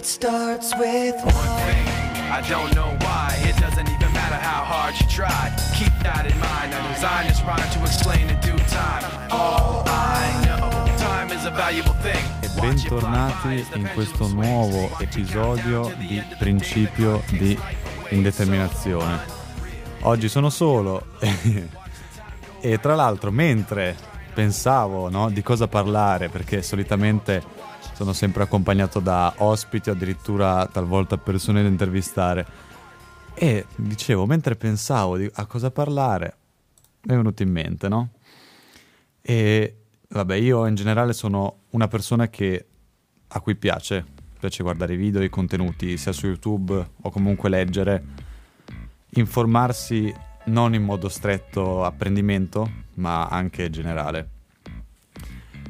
It starts with one thing. I don't know why. It doesn't even matter how hard you try. Keep that in mind. I designed this rhyme to explain in due time. All I know, time is a valuable thing. E bentornati in questo nuovo episodio di Principio di Indeterminazione. Oggi sono solo e tra l'altro mentre pensavo no, di cosa parlare, perché solitamente sono sempre accompagnato da ospiti addirittura talvolta persone da intervistare. E dicevo, mentre pensavo di, a cosa parlare, mi è venuto in mente, no? E vabbè, io in generale sono una persona che, a cui piace, piace guardare i video, i contenuti, sia su YouTube o comunque leggere, informarsi non in modo stretto apprendimento, ma anche generale.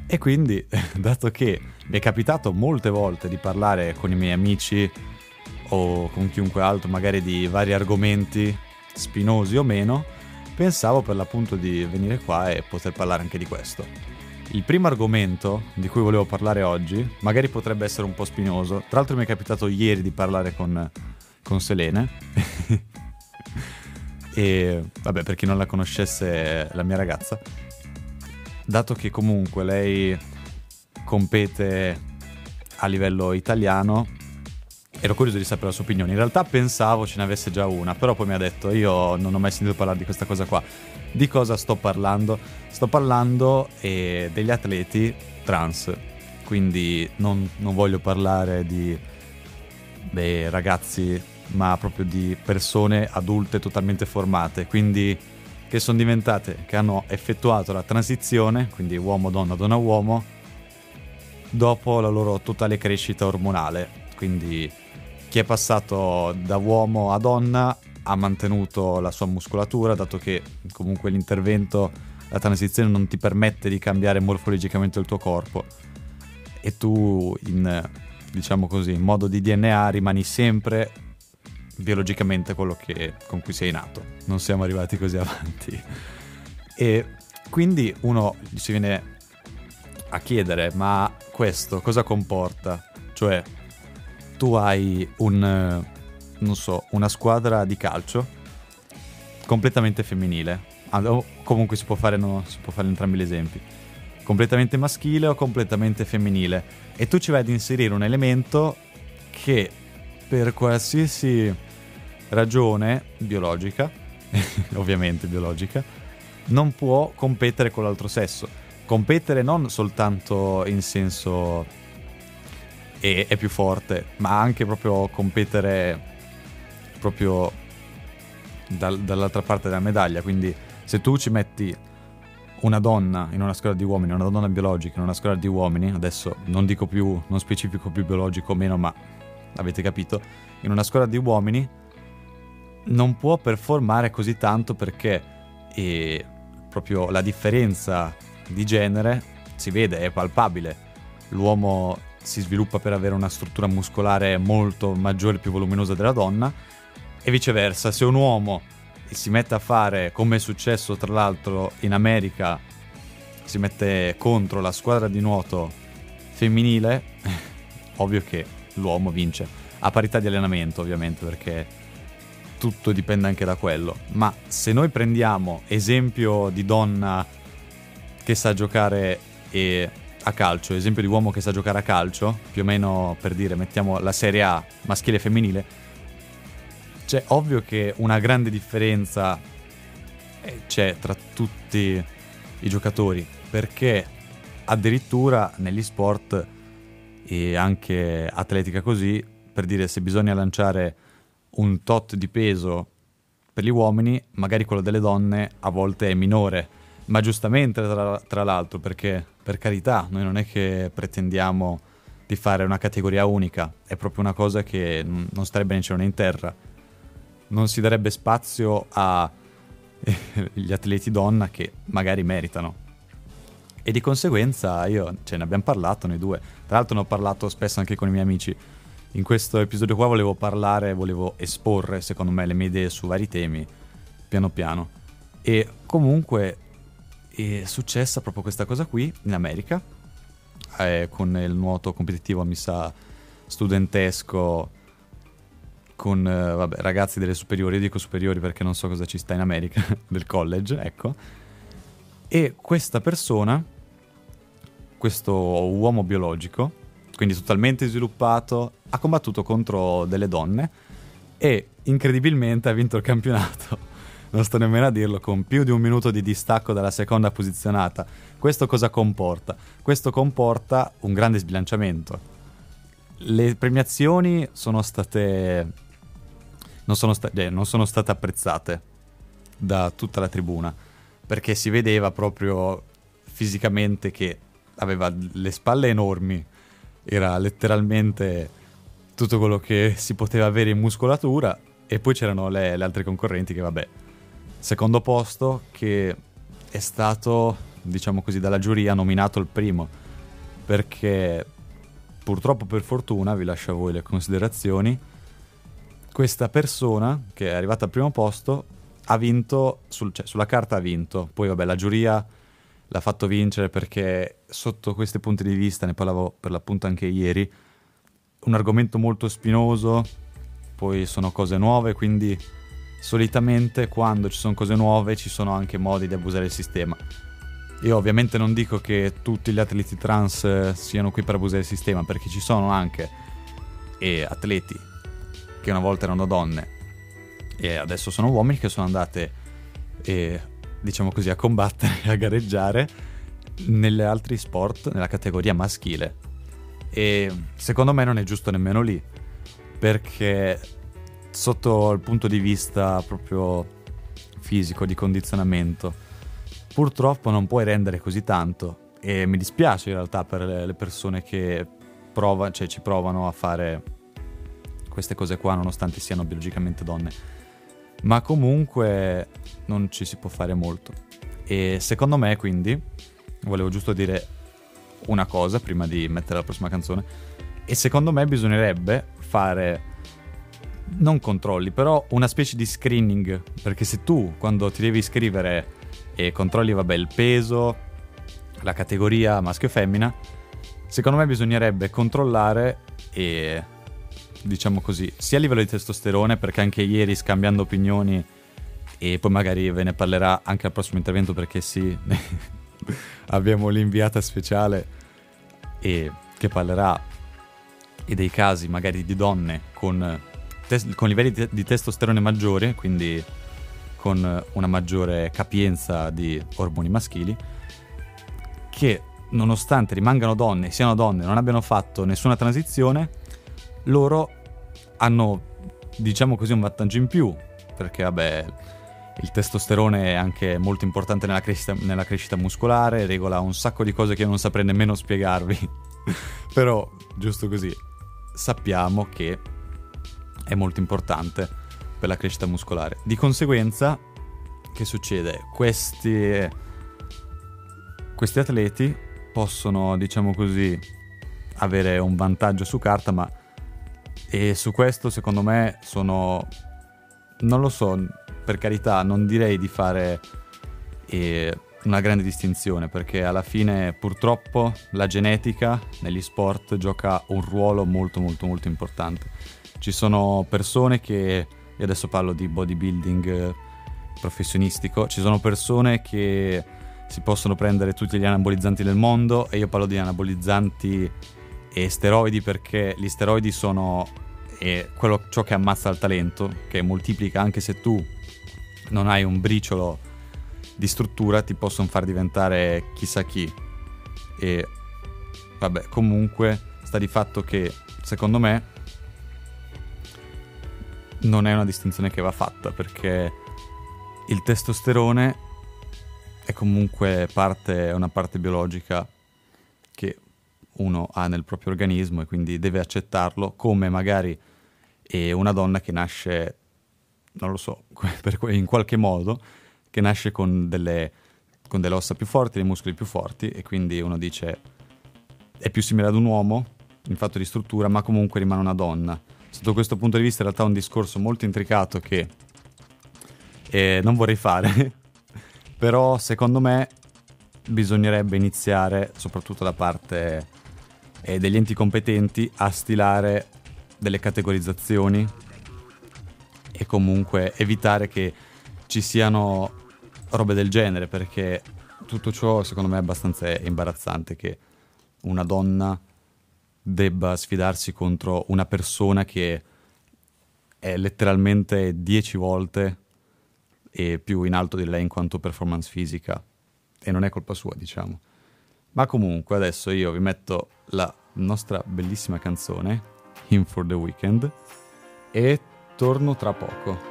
E quindi, dato che mi è capitato molte volte di parlare con i miei amici o con chiunque altro, magari di vari argomenti spinosi o meno, pensavo per l'appunto di venire qua e poter parlare anche di questo. Il primo argomento di cui volevo parlare oggi, magari potrebbe essere un po' spinoso, tra l'altro mi è capitato ieri di parlare con, con Selene. e vabbè, per chi non la conoscesse, la mia ragazza dato che comunque lei compete a livello italiano, ero curioso di sapere la sua opinione. In realtà pensavo ce ne avesse già una, però poi mi ha detto io non ho mai sentito parlare di questa cosa qua. Di cosa sto parlando? Sto parlando eh, degli atleti trans, quindi non, non voglio parlare di dei ragazzi, ma proprio di persone adulte totalmente formate, quindi che sono diventate, che hanno effettuato la transizione, quindi uomo-donna, donna-uomo, dopo la loro totale crescita ormonale. Quindi chi è passato da uomo a donna ha mantenuto la sua muscolatura, dato che comunque l'intervento, la transizione non ti permette di cambiare morfologicamente il tuo corpo. E tu, in, diciamo così, in modo di DNA rimani sempre biologicamente quello che, con cui sei nato. Non siamo arrivati così avanti. E quindi uno si viene a chiedere, ma questo cosa comporta? Cioè, tu hai un, non so, una squadra di calcio completamente femminile. O comunque si può fare, no, si può fare entrambi gli esempi. Completamente maschile o completamente femminile. E tu ci vai ad inserire un elemento che per qualsiasi ragione biologica, ovviamente biologica, non può competere con l'altro sesso. Competere non soltanto in senso è, è più forte, ma anche proprio competere proprio dal, dall'altra parte della medaglia. Quindi se tu ci metti una donna in una scuola di uomini, una donna biologica in una scuola di uomini, adesso non dico più, non specifico più biologico o meno, ma avete capito, in una scuola di uomini non può performare così tanto perché eh, proprio la differenza di genere si vede, è palpabile. L'uomo si sviluppa per avere una struttura muscolare molto maggiore e più voluminosa della donna e viceversa, se un uomo si mette a fare, come è successo tra l'altro in America, si mette contro la squadra di nuoto femminile, ovvio che l'uomo vince, a parità di allenamento ovviamente perché tutto dipende anche da quello. Ma se noi prendiamo esempio di donna che sa giocare e a calcio, esempio di uomo che sa giocare a calcio, più o meno per dire, mettiamo la Serie A maschile e femminile, c'è ovvio che una grande differenza eh, c'è tra tutti i giocatori, perché addirittura negli sport e anche atletica così, per dire se bisogna lanciare un tot di peso per gli uomini, magari quello delle donne a volte è minore, ma giustamente tra, tra l'altro perché per carità noi non è che pretendiamo di fare una categoria unica, è proprio una cosa che non starebbe né cielo né in terra. Non si darebbe spazio agli atleti donna che magari meritano. E di conseguenza io, cioè ne abbiamo parlato noi due, tra l'altro ne ho parlato spesso anche con i miei amici, in questo episodio qua volevo parlare, volevo esporre secondo me le mie idee su vari temi, piano piano. E comunque è successa proprio questa cosa qui in America, eh, con il nuoto competitivo mi sa studentesco con eh, vabbè, ragazzi delle superiori, io dico superiori perché non so cosa ci sta in America, del college, ecco. E questa persona, questo uomo biologico, quindi totalmente sviluppato, ha combattuto contro delle donne e incredibilmente ha vinto il campionato. Non sto nemmeno a dirlo, con più di un minuto di distacco dalla seconda posizionata. Questo cosa comporta? Questo comporta un grande sbilanciamento. Le premiazioni sono state non sono, sta- eh, non sono state apprezzate da tutta la tribuna perché si vedeva proprio fisicamente che aveva le spalle enormi, era letteralmente tutto quello che si poteva avere in muscolatura e poi c'erano le, le altre concorrenti che vabbè, secondo posto che è stato, diciamo così, dalla giuria nominato il primo. Perché purtroppo per fortuna, vi lascio a voi le considerazioni, questa persona che è arrivata al primo posto ha vinto, sul, cioè, sulla carta ha vinto, poi vabbè la giuria l'ha fatto vincere perché sotto questi punti di vista, ne parlavo per l'appunto anche ieri, un argomento molto spinoso, poi sono cose nuove, quindi solitamente quando ci sono cose nuove ci sono anche modi di abusare il sistema. Io ovviamente non dico che tutti gli atleti trans eh, siano qui per abusare il sistema, perché ci sono anche e atleti che una volta erano donne e adesso sono uomini che sono andate, eh, diciamo così, a combattere, a gareggiare negli altri sport, nella categoria maschile. E secondo me non è giusto nemmeno lì, perché sotto il punto di vista proprio fisico, di condizionamento, purtroppo non puoi rendere così tanto. E mi dispiace in realtà per le persone che prova, cioè, ci provano a fare queste cose qua, nonostante siano biologicamente donne. Ma comunque non ci si può fare molto. E secondo me, quindi, volevo giusto dire una cosa prima di mettere la prossima canzone. E secondo me bisognerebbe fare non controlli, però una specie di screening. Perché se tu, quando ti devi iscrivere e controlli, vabbè, il peso, la categoria maschio e femmina, secondo me bisognerebbe controllare e diciamo così, sia a livello di testosterone, perché anche ieri scambiando opinioni, e poi magari ve ne parlerà anche al prossimo intervento, perché sì, abbiamo l'inviata speciale e che parlerà e dei casi magari di donne con, tes- con livelli di, di testosterone maggiori, quindi con una maggiore capienza di ormoni maschili, che nonostante rimangano donne, siano donne, non abbiano fatto nessuna transizione, loro hanno, diciamo così, un vantaggio in più, perché vabbè, il testosterone è anche molto importante nella crescita, nella crescita muscolare, regola un sacco di cose che io non saprei nemmeno spiegarvi, però giusto così, sappiamo che è molto importante per la crescita muscolare. Di conseguenza, che succede? Questi, questi atleti possono, diciamo così, avere un vantaggio su carta, ma e su questo secondo me sono... non lo so, per carità, non direi di fare eh, una grande distinzione perché alla fine purtroppo la genetica negli sport gioca un ruolo molto molto molto importante. Ci sono persone che, io adesso parlo di bodybuilding professionistico, ci sono persone che si possono prendere tutti gli anabolizzanti del mondo e io parlo di anabolizzanti e steroidi perché gli steroidi sono eh, quello, ciò che ammazza il talento, che moltiplica anche se tu non hai un briciolo di struttura, ti possono far diventare chissà chi. E vabbè, comunque sta di fatto che secondo me non è una distinzione che va fatta perché il testosterone è comunque parte, una parte biologica che uno ha nel proprio organismo e quindi deve accettarlo come magari una donna che nasce, non lo so, in qualche modo, che nasce con delle, con delle ossa più forti, dei muscoli più forti e quindi uno dice è più simile ad un uomo in fatto di struttura, ma comunque rimane una donna. Sotto questo punto di vista in realtà è un discorso molto intricato che eh, non vorrei fare, però secondo me bisognerebbe iniziare soprattutto da parte e degli enti competenti a stilare delle categorizzazioni e comunque evitare che ci siano robe del genere perché tutto ciò secondo me è abbastanza imbarazzante che una donna debba sfidarsi contro una persona che è letteralmente 10 volte e più in alto di lei in quanto performance fisica. E non è colpa sua diciamo. Ma comunque adesso io vi metto la nostra bellissima canzone In for the Weekend e torno tra poco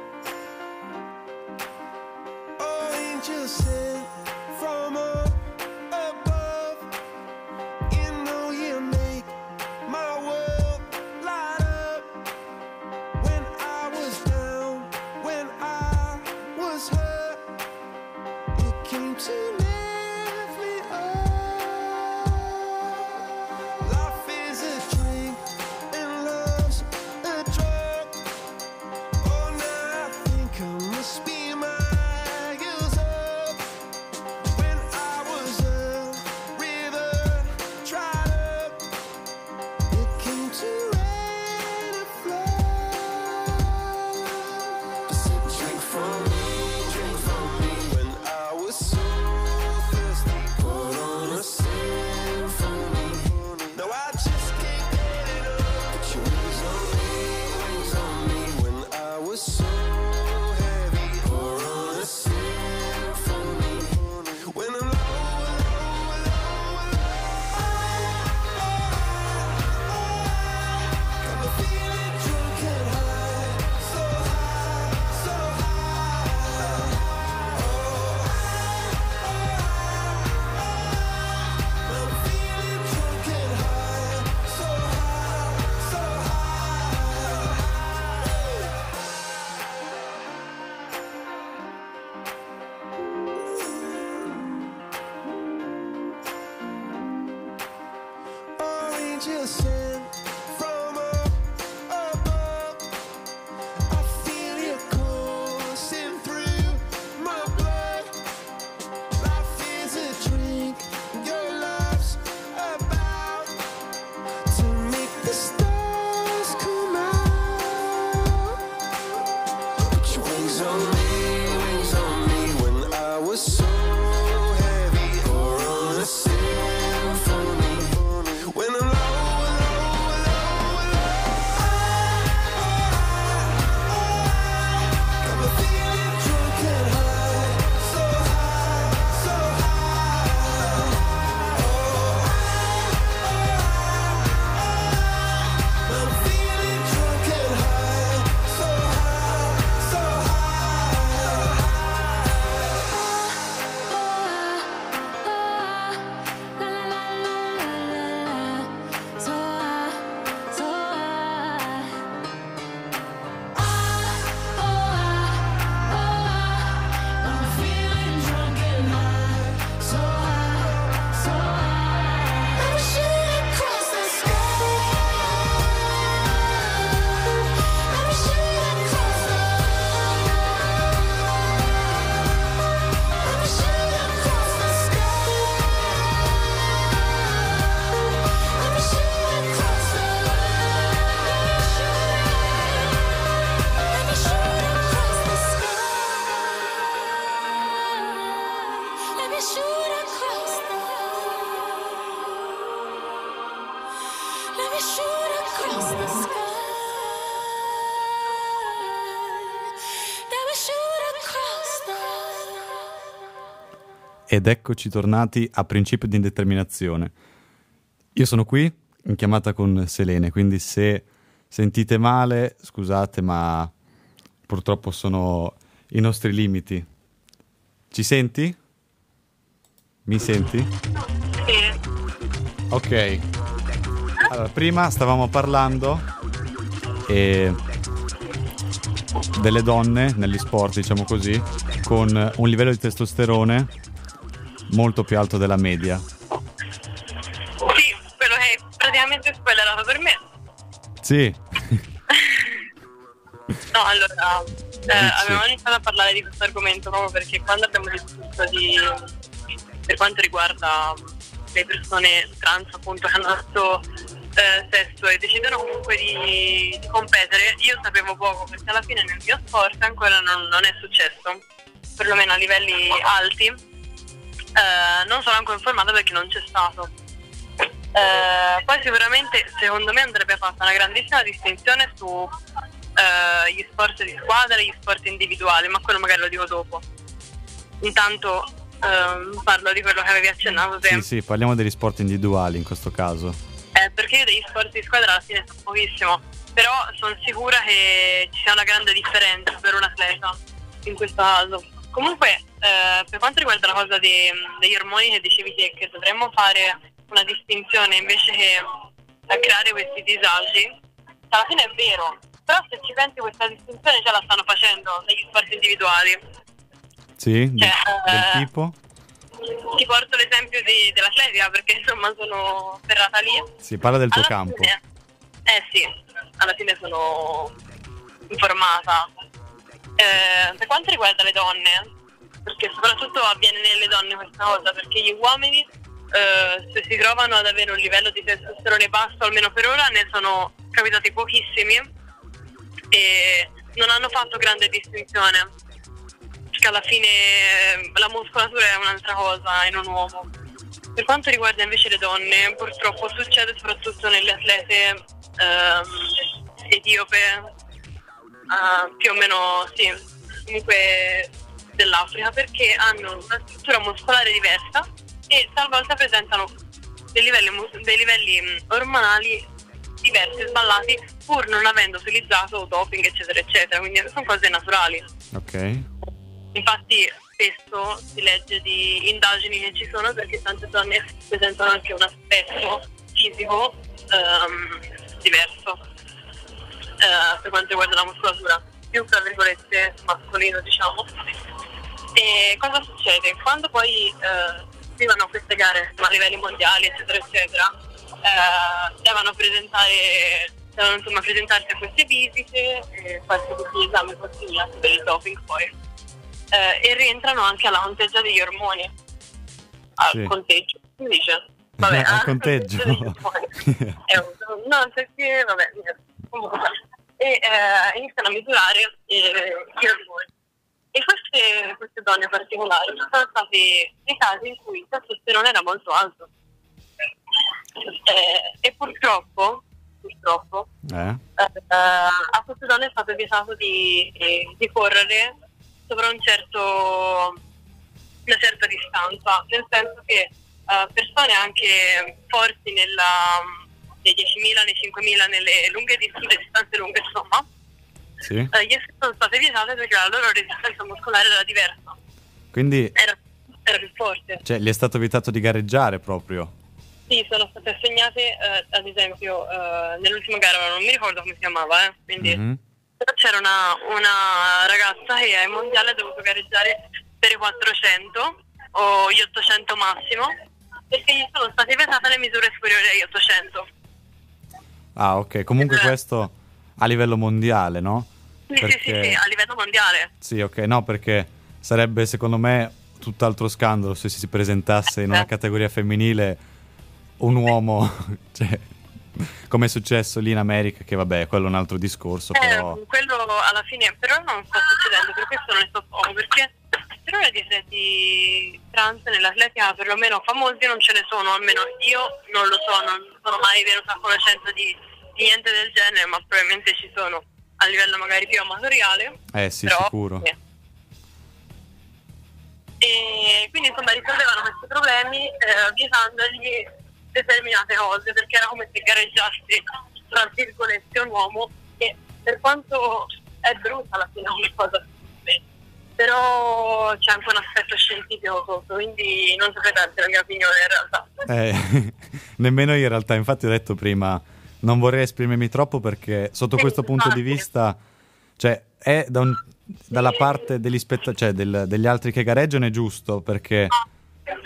Ed eccoci tornati a principio di indeterminazione. Io sono qui in chiamata con Selene, quindi se sentite male, scusate, ma purtroppo sono i nostri limiti. Ci senti? Mi senti? Sì. Ok. Allora, prima stavamo parlando e delle donne negli sport, diciamo così, con un livello di testosterone molto più alto della media. Sì, quello che è praticamente spoilerato per me. Sì. no, allora, eh, avevamo iniziato a parlare di questo argomento proprio perché quando abbiamo discusso di, per quanto riguarda le persone trans appunto che hanno fatto eh, sesso e decidono comunque di, di competere, io sapevo poco perché alla fine nel mio sport ancora non, non è successo, perlomeno a livelli alti. Eh, non sono ancora informata perché non c'è stato. Eh, poi sicuramente secondo me andrebbe fatta una grandissima distinzione su eh, gli sport di squadra e gli sport individuali, ma quello magari lo dico dopo. Intanto ehm, parlo di quello che avevi accennato te. Sì, sì, parliamo degli sport individuali in questo caso. Eh, perché io degli sport di squadra alla fine so pochissimo, però sono sicura che ci sia una grande differenza per un atleta in questo caso. Comunque, eh, per quanto riguarda la cosa dei- degli ormoni che dicevi te, che dovremmo fare una distinzione invece che creare questi disagi, alla fine è vero, però se ci pensi questa distinzione già la stanno facendo negli sport individuali. Sì? De- Cioè, del eh, tipo? Ti porto l'esempio di- dell'atletica perché insomma sono ferrata lì. Si parla del tuo Alla campo. fine- eh sì, alla fine sono informata. Eh, per quanto riguarda le donne, perché soprattutto avviene nelle donne questa cosa, perché gli uomini eh, se si trovano ad avere un livello di testosterone basso, almeno per ora, ne sono capitati pochissimi e non hanno fatto grande distinzione. Perché alla fine eh, la muscolatura è un'altra cosa in un uomo. Per quanto riguarda invece le donne, purtroppo succede soprattutto nelle atlete ehm, etiope, eh, più o meno sì, comunque dell'Africa, perché hanno una struttura muscolare diversa e talvolta presentano dei livelli, dei livelli mh, ormonali diversi, sballati, pur non avendo utilizzato doping, eccetera, eccetera. Quindi sono cose naturali. Ok. Infatti spesso si legge di indagini che ci sono perché tante donne presentano anche un aspetto fisico ehm, diverso eh, per quanto riguarda la muscolatura, più tra virgolette mascolino diciamo. E cosa succede? Quando poi eh, si a queste gare a livelli mondiali eccetera eccetera, eh, devono presentare devono insomma presentarsi a queste visite e farsi tutti gli esami consigliati per il doping poi eh, e rientrano anche alla conteggia degli ormoni. Al Sì. conteggio, come dice? Al al conteggio. un- no, perché, vabbè, niente. E eh, iniziano a misurare eh, gli ormoni. E queste, queste donne particolari sono stati dei casi in cui il testosterone era molto alto. Eh, e purtroppo, purtroppo Eh? eh, a queste donne è stato vietato di, di correre sopra un certo, una certa distanza, nel senso che eh, persone anche forti nella, nei 10.000, nei 5.000, nelle lunghe sulle distanze lunghe, insomma, Sì. eh, gli sono state vietate perché la loro resistenza muscolare era diversa, Quindi era, era più forte. cioè, gli è stato vietato di gareggiare proprio. Sì, sono state assegnate, eh, ad esempio, eh, nell'ultima gara, non mi ricordo come si chiamava, eh, quindi Mhm. Però c'era una, una ragazza che ai mondiali ha dovuto gareggiare per i 400 o gli 800 massimo perché gli sono state pesate le misure superiori agli 800. Ah, ok. Comunque Eh. questo a livello mondiale, no? Sì, sì, sì, sì, a livello mondiale. Sì, ok, no, perché sarebbe secondo me tutt'altro scandalo se si presentasse in una Eh. categoria femminile un uomo, cioè, come è successo lì in America, che vabbè, quello è un altro discorso, però... Eh, quello alla fine però non sta succedendo, per questo non ne so poco, perché per ora di atleti trans nell'atletica perlomeno famosi non ce ne sono, almeno io non lo so, non sono mai venuta a conoscenza di niente del genere, ma probabilmente ci sono a livello magari più amatoriale. Eh sì, però- sicuro. sì. E quindi insomma risolvevano questi problemi eh, vietandogli determinate cose perché era come se gareggiassi tra virgolette un uomo che per quanto è brutta alla fine come cosa però c'è anche un aspetto scientifico quindi non saprei darti la mia opinione in realtà Eh, nemmeno io in realtà, infatti ho detto prima, non vorrei esprimermi troppo perché sotto Sì, questo punto di infatti. vista, cioè, è da un- dalla parte degli, spetta- cioè, del- degli altri che gareggiano è giusto perché... Eh,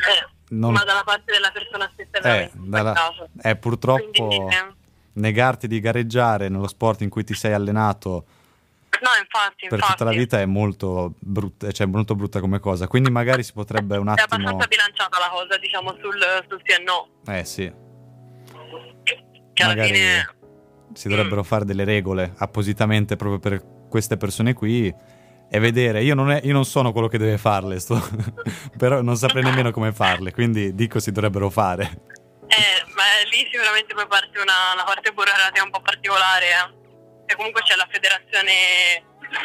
Non- ma dalla parte della persona stessa è Eh, dalla- eh, purtroppo Quindi, eh, negarti di gareggiare nello sport in cui ti sei allenato No, infatti, per infatti. tutta la vita è molto brutta, cioè molto brutta come cosa. Quindi magari si potrebbe un È attimo... abbastanza bilanciata la cosa, diciamo, sul, sul sì e no. Eh sì, Che alla magari fine... si dovrebbero fare delle regole appositamente proprio per queste persone qui e vedere. Io non, è- io non sono quello che deve farle, sto- però non saprei nemmeno come farle, quindi dico si dovrebbero fare. Eh, ma lì sicuramente poi parte una, una parte burocratica un po' particolare. eh. E comunque c'è la federazione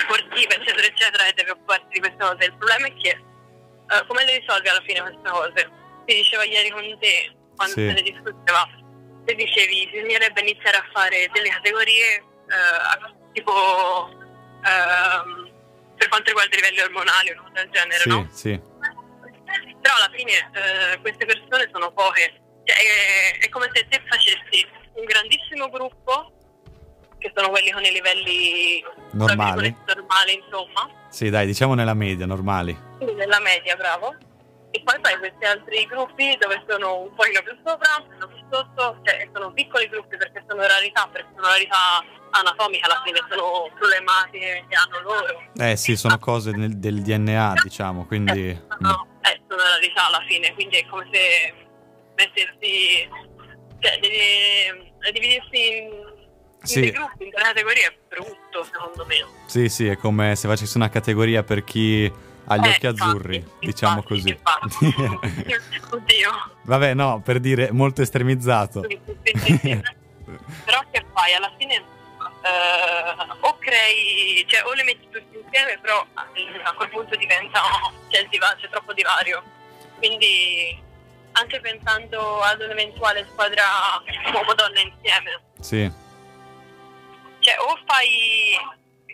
sportiva, eccetera, eccetera, e deve occuparsi di queste cose. Il problema è che eh, come le risolvi alla fine queste cose? Si diceva ieri con te, quando Sì. se ne discuteva, se dicevi bisognerebbe iniziare a fare delle categorie eh, tipo ehm, per quanto riguarda i livelli ormonali o una cosa del genere, Sì, no? sì, Però alla fine eh, queste persone sono poche. Cioè, è, è come se te facessi un grandissimo gruppo, che sono quelli con i livelli Normali? normali, insomma, sì, dai, diciamo nella media, normali. quindi nella media, bravo. E poi fai questi altri gruppi dove sono un pochino più sopra, un pochino più sotto, cioè sono piccoli gruppi perché sono rarità, perché sono rarità anatomiche alla fine, sono problematiche che hanno loro. Eh sì, sono cose nel- del DNA, diciamo, quindi... Eh, no, eh, sono rarità alla fine, quindi è come se mettessi, cioè devi, dividersi in, in Sì. dei gruppi, in categorie è brutto secondo me. Sì, sì, è come se facessi una categoria per chi ha gli Eh, occhi azzurri, infatti, diciamo così. infatti. Oddio. Vabbè, no, per dire molto estremizzato. Sì, sì, sì, sì. Però che fai? Alla fine eh, o crei, cioè o le metti tutti insieme, però eh, a quel punto diventa c'è, diva- c'è troppo divario. Quindi anche pensando ad un'eventuale squadra uomo-donna insieme, Sì, cioè o fai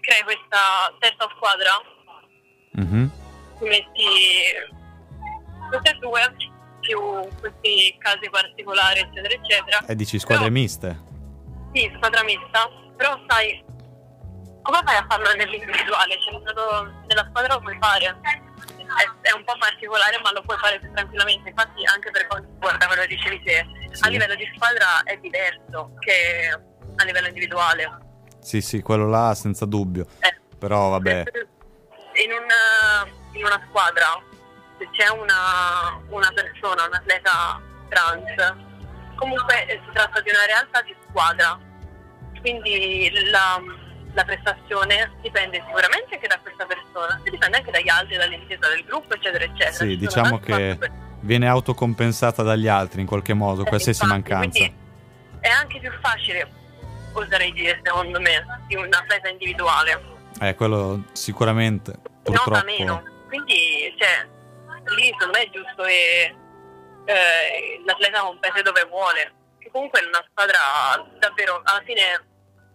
crei questa terza squadra, mhm, ti metti tutte e due più questi casi particolari eccetera eccetera e dici squadre Però- miste. Sì, squadra mista, però sai, come fai a farlo nell'individuale? Cioè, nella squadra lo puoi fare. È, è un po' particolare, ma lo puoi fare più tranquillamente. Infatti, anche per quanto riguarda quello che dicevi te, Sì. a livello di squadra è diverso che a livello individuale. Sì, sì, quello là senza dubbio. Eh, Però vabbè, in una squadra, se c'è una, una persona, un atleta trans, comunque eh, si tratta di una realtà di squadra. Quindi la, la prestazione dipende sicuramente anche da questa persona, e dipende anche dagli altri, dall'intesa del gruppo, eccetera, eccetera. sì, Ci diciamo che fattori. viene autocompensata dagli altri in qualche modo, Eh, qualsiasi infatti, mancanza. È anche più facile, oserei dire, secondo me, di un atleta individuale. Eh, quello sicuramente, nota purtroppo... meno. Quindi, cioè, lì secondo me è giusto che eh, l'atleta compete dove vuole. Che comunque in una squadra davvero alla fine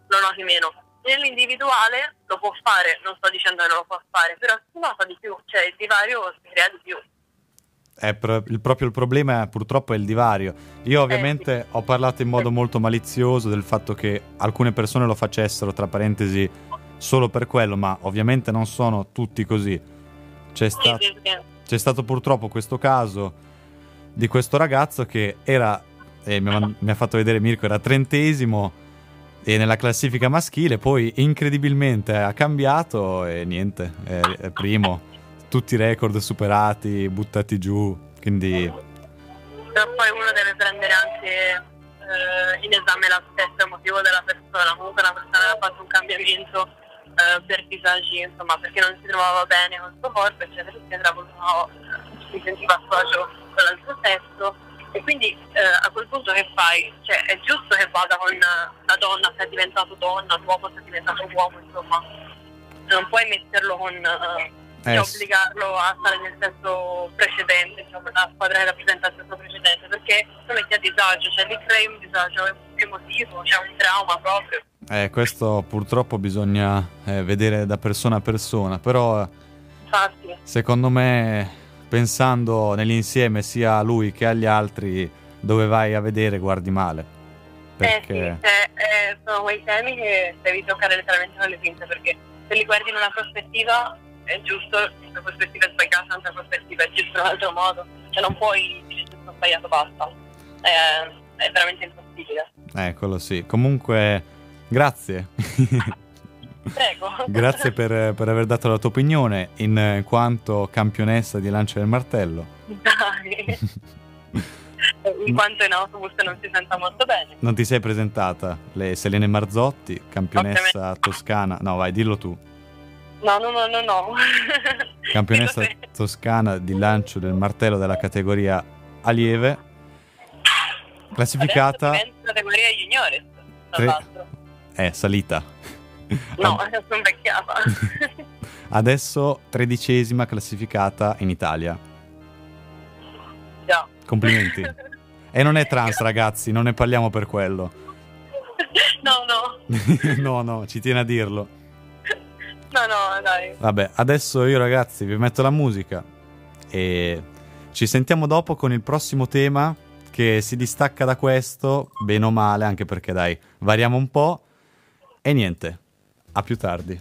lo noti meno. Nell'individuale lo può fare, non sto dicendo che non lo può fare, però si nota di più, cioè il divario si crea di più. Eh, pro- il, proprio il problema purtroppo è il divario. Io ovviamente ho parlato in modo molto malizioso del fatto che alcune persone lo facessero, tra parentesi, solo per quello, ma ovviamente non sono tutti così. C'è, Sì, sta- c'è stato purtroppo questo caso di questo ragazzo che era, eh, mi, ha, mi ha fatto vedere Mirko, era trentesimo e nella classifica maschile, poi incredibilmente ha cambiato e niente, è, è primo. Tutti i record superati, buttati giù, quindi Però poi uno deve prendere anche eh, in esame l'aspetto emotivo della persona. Comunque una persona aveva fatto un cambiamento eh, per disagi, insomma, perché non si trovava bene con il suo corpo, eccetera, eccetera, voleva, si sentiva a suo agio con l'altro sesso. E quindi eh, a quel punto che fai? Cioè è giusto che vada con la donna se è diventato donna, l'uomo se è diventato uomo, insomma. Non puoi metterlo con... eh, Eh, cioè, sì. obbligarlo a stare nel sesso precedente, diciamo, la squadra che rappresenta il sesso precedente, perché lo metti a disagio, cioè lì crei un disagio emotivo, c'è un trauma proprio. eh, questo purtroppo bisogna eh, vedere da persona a persona, però eh, Infatti, secondo me pensando nell'insieme sia a lui che agli altri dove vai a vedere guardi male. Perché... eh sì, cioè, eh, sono quei temi che devi toccare letteralmente con le pinze, perché se li guardi in una prospettiva è giusto, la prospettiva è sbagliata, un'altra prospettiva è giusto in un altro modo, cioè non puoi dire sono sbagliato, basta. È, è veramente impossibile. Eh, quello sì. Comunque, grazie. Prego. Grazie per, per aver dato la tua opinione in quanto campionessa di lancio del martello. Dai. In quanto in autobus non si senta molto bene. Non ti sei presentata? Le Selene Marzotti, campionessa toscana. No, vai, dillo tu. No, no, no, no, no. Campionessa toscana di lancio del martello della categoria allieve. Classificata categoria juniores, tra Tre- l'altro. è salita. No, sono invecchiata. Adesso tredicesima classificata in Italia. Già. Complimenti. E non è trans, ragazzi, non ne parliamo per quello. No, no. no, no, ci tiene a dirlo. No, no, dai. Vabbè, adesso io ragazzi vi metto la musica e ci sentiamo dopo con il prossimo tema che si distacca da questo, bene o male, anche perché dai, variamo un po'. E niente, a più tardi.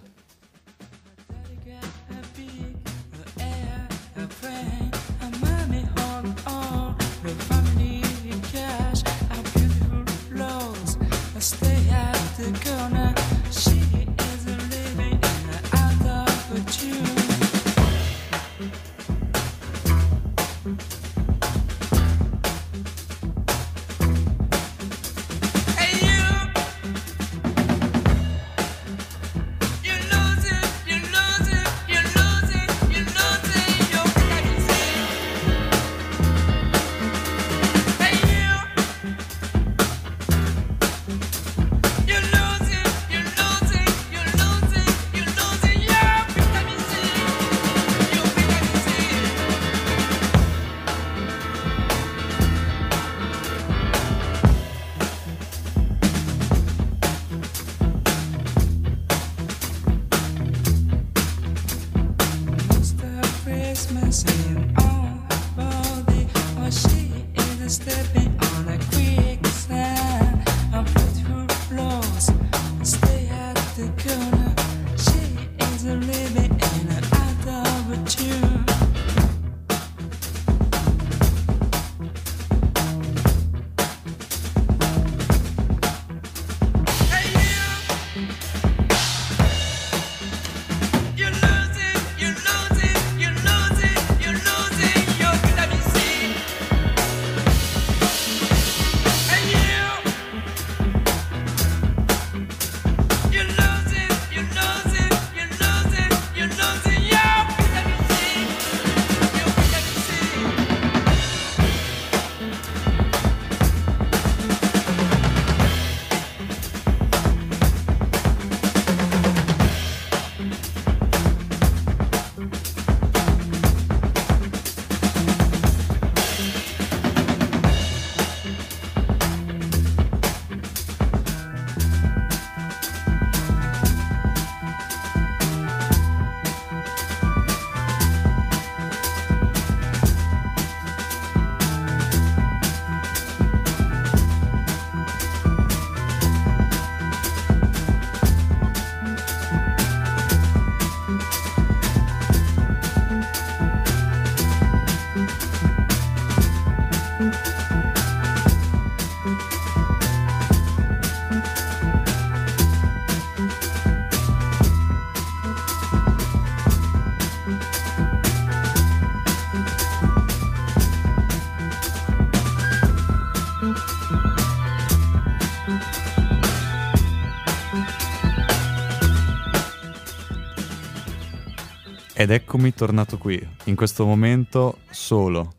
Ed eccomi tornato qui, in questo momento solo.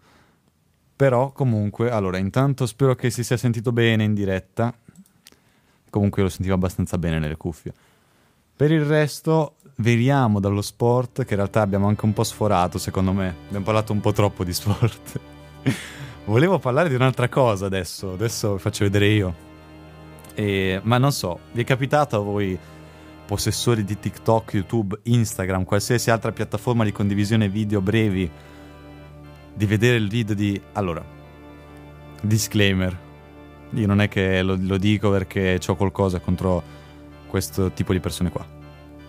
Però comunque, allora, intanto spero che si sia sentito bene in diretta. Comunque lo sentivo abbastanza bene nelle cuffie. Per il resto, veniamo dallo sport, che in realtà abbiamo anche un po' sforato, secondo me. Abbiamo parlato un po' troppo di sport. Volevo parlare di un'altra cosa adesso, adesso vi faccio vedere io. E- ma non so, vi è capitato a voi, possessori di TikTok, YouTube, Instagram, qualsiasi altra piattaforma di condivisione video brevi, di vedere il video di... Allora, disclaimer. Io non è che lo, lo dico perché ho qualcosa contro questo tipo di persone qua.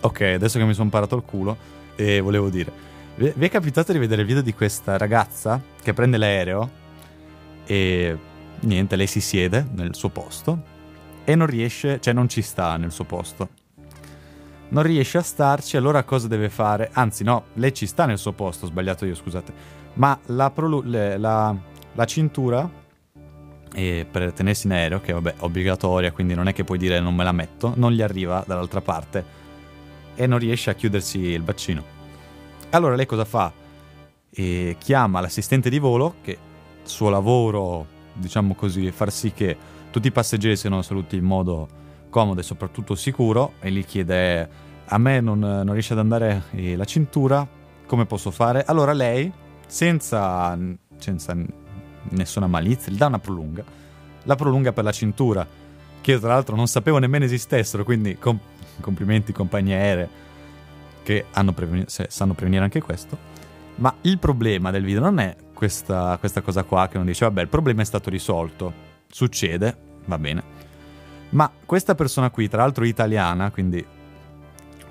Ok, adesso che mi sono parato il culo, e volevo dire, vi è capitato di vedere il video di questa ragazza che prende l'aereo e niente, lei si siede nel suo posto e non riesce, cioè non ci sta nel suo posto. Non riesce a starci, allora cosa deve fare? Anzi, no, lei ci sta nel suo posto, ho sbagliato io, scusate. Ma la, prolu- le- la- la cintura e per tenersi in aereo, che vabbè è obbligatoria, quindi non è che puoi dire non me la metto, non gli arriva dall'altra parte e non riesce a chiudersi il bacino. Allora lei cosa fa? E chiama l'assistente di volo, che suo lavoro, diciamo così, è far sì che tutti i passeggeri siano saluti in modo comodo e soprattutto sicuro, e gli chiede a me non, non riesce ad andare eh, la cintura, come posso fare? Allora lei, senza, senza nessuna malizia, gli dà una prolunga, la prolunga per la cintura, che io tra l'altro non sapevo nemmeno esistessero, quindi com- complimenti compagnie aeree che preveni- sanno prevenire anche questo. Ma il problema del video non è questa, questa cosa qua che uno dice, vabbè, il problema è stato risolto, succede, va bene. Ma questa persona qui, tra l'altro italiana, quindi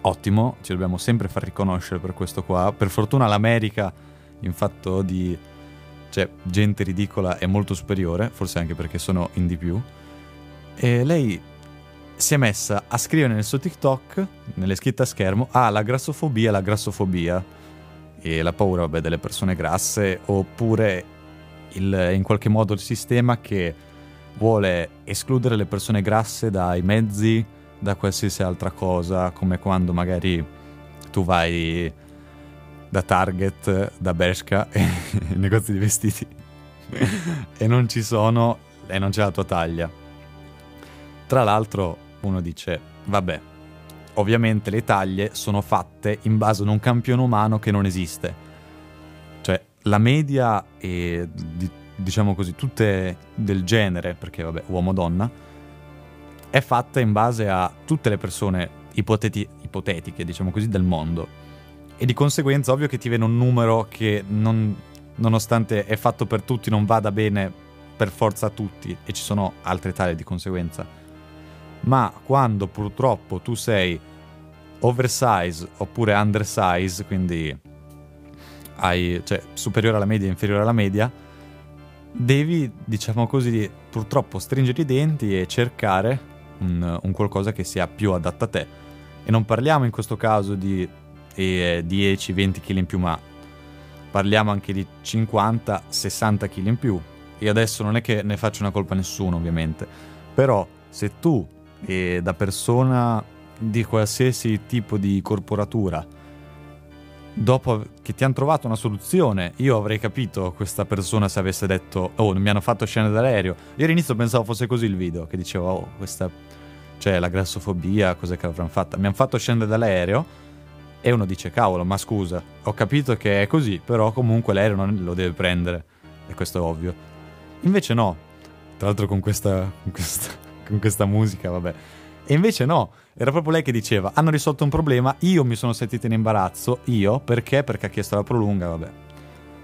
ottimo, ci dobbiamo sempre far riconoscere per questo qua. Per fortuna l'America, in fatto di cioè, gente ridicola, è molto superiore, forse anche perché sono in di più. E lei si è messa a scrivere nel suo TikTok, nelle scritte a schermo, ah, la grassofobia, la grassofobia. E la paura, vabbè, delle persone grasse, oppure il- in qualche modo il sistema che vuole escludere le persone grasse dai mezzi, da qualsiasi altra cosa, come quando magari tu vai da Target, da Bershka, i negozi di vestiti, e non ci sono, e non c'è la tua taglia. Tra l'altro uno dice, vabbè, ovviamente le taglie sono fatte in base ad un campione umano che non esiste. Cioè, la media e di- diciamo così, tutte del genere, perché vabbè, uomo-donna, è fatta in base a tutte le persone ipoteti- ipotetiche, diciamo così, del mondo. E di conseguenza, ovvio che ti viene un numero che, non- nonostante è fatto per tutti, non vada bene per forza a tutti, e ci sono altre taglie di conseguenza. Ma quando purtroppo tu sei oversize oppure undersize, quindi hai, cioè, superiore alla media e inferiore alla media, devi, diciamo così, purtroppo stringere i denti e cercare un, un qualcosa che sia più adatto a te. E non parliamo in questo caso di eh, 10-20 kg in più, ma parliamo anche di 50-60 kg in più. E adesso non è che ne faccio una colpa a nessuno, ovviamente. Però se tu, eh, da persona di qualsiasi tipo di corporatura, dopo che ti hanno trovato una soluzione, io avrei capito questa persona se avesse detto "Oh, non mi hanno fatto scendere dall'aereo". Io all'inizio pensavo fosse così il video, che diceva "Oh, questa cioè la grassofobia, cos'è che avranno fatto?". Mi hanno fatto scendere dall'aereo e uno dice "Cavolo, ma scusa, ho capito che è così, però comunque l'aereo non lo deve prendere". E questo è ovvio. Invece no. Tra l'altro con questa con questa, con questa musica, vabbè. E invece no, era proprio lei che diceva: hanno risolto un problema, io mi sono sentita in imbarazzo, io perché? Perché ha chiesto la prolunga, vabbè.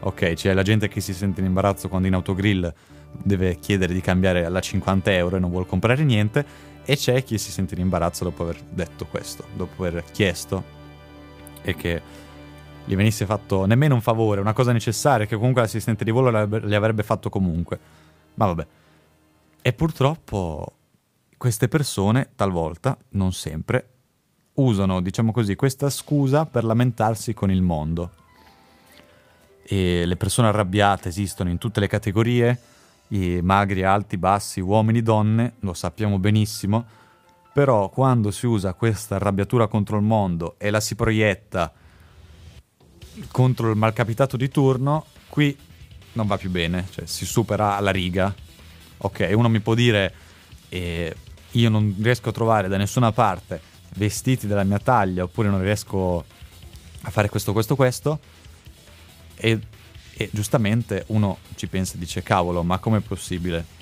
Ok, c'è la gente che si sente in imbarazzo quando in autogrill deve chiedere di cambiare alla 50 euro e non vuole comprare niente, e c'è chi si sente in imbarazzo dopo aver detto questo, dopo aver chiesto e che gli venisse fatto nemmeno un favore, una cosa necessaria che comunque l'assistente di volo gli avrebbe fatto comunque. Ma vabbè. E purtroppo queste persone, talvolta, non sempre, usano, diciamo così, questa scusa per lamentarsi con il mondo. E le persone arrabbiate esistono in tutte le categorie, magri, alti, bassi, uomini, donne, lo sappiamo benissimo, però quando si usa questa arrabbiatura contro il mondo e la si proietta contro il malcapitato di turno, qui non va più bene, cioè si supera la riga. Ok, uno mi può dire eh, io non riesco a trovare da nessuna parte vestiti della mia taglia oppure non riesco a fare questo, questo, questo e, e giustamente uno ci pensa e dice cavolo ma com'è possibile?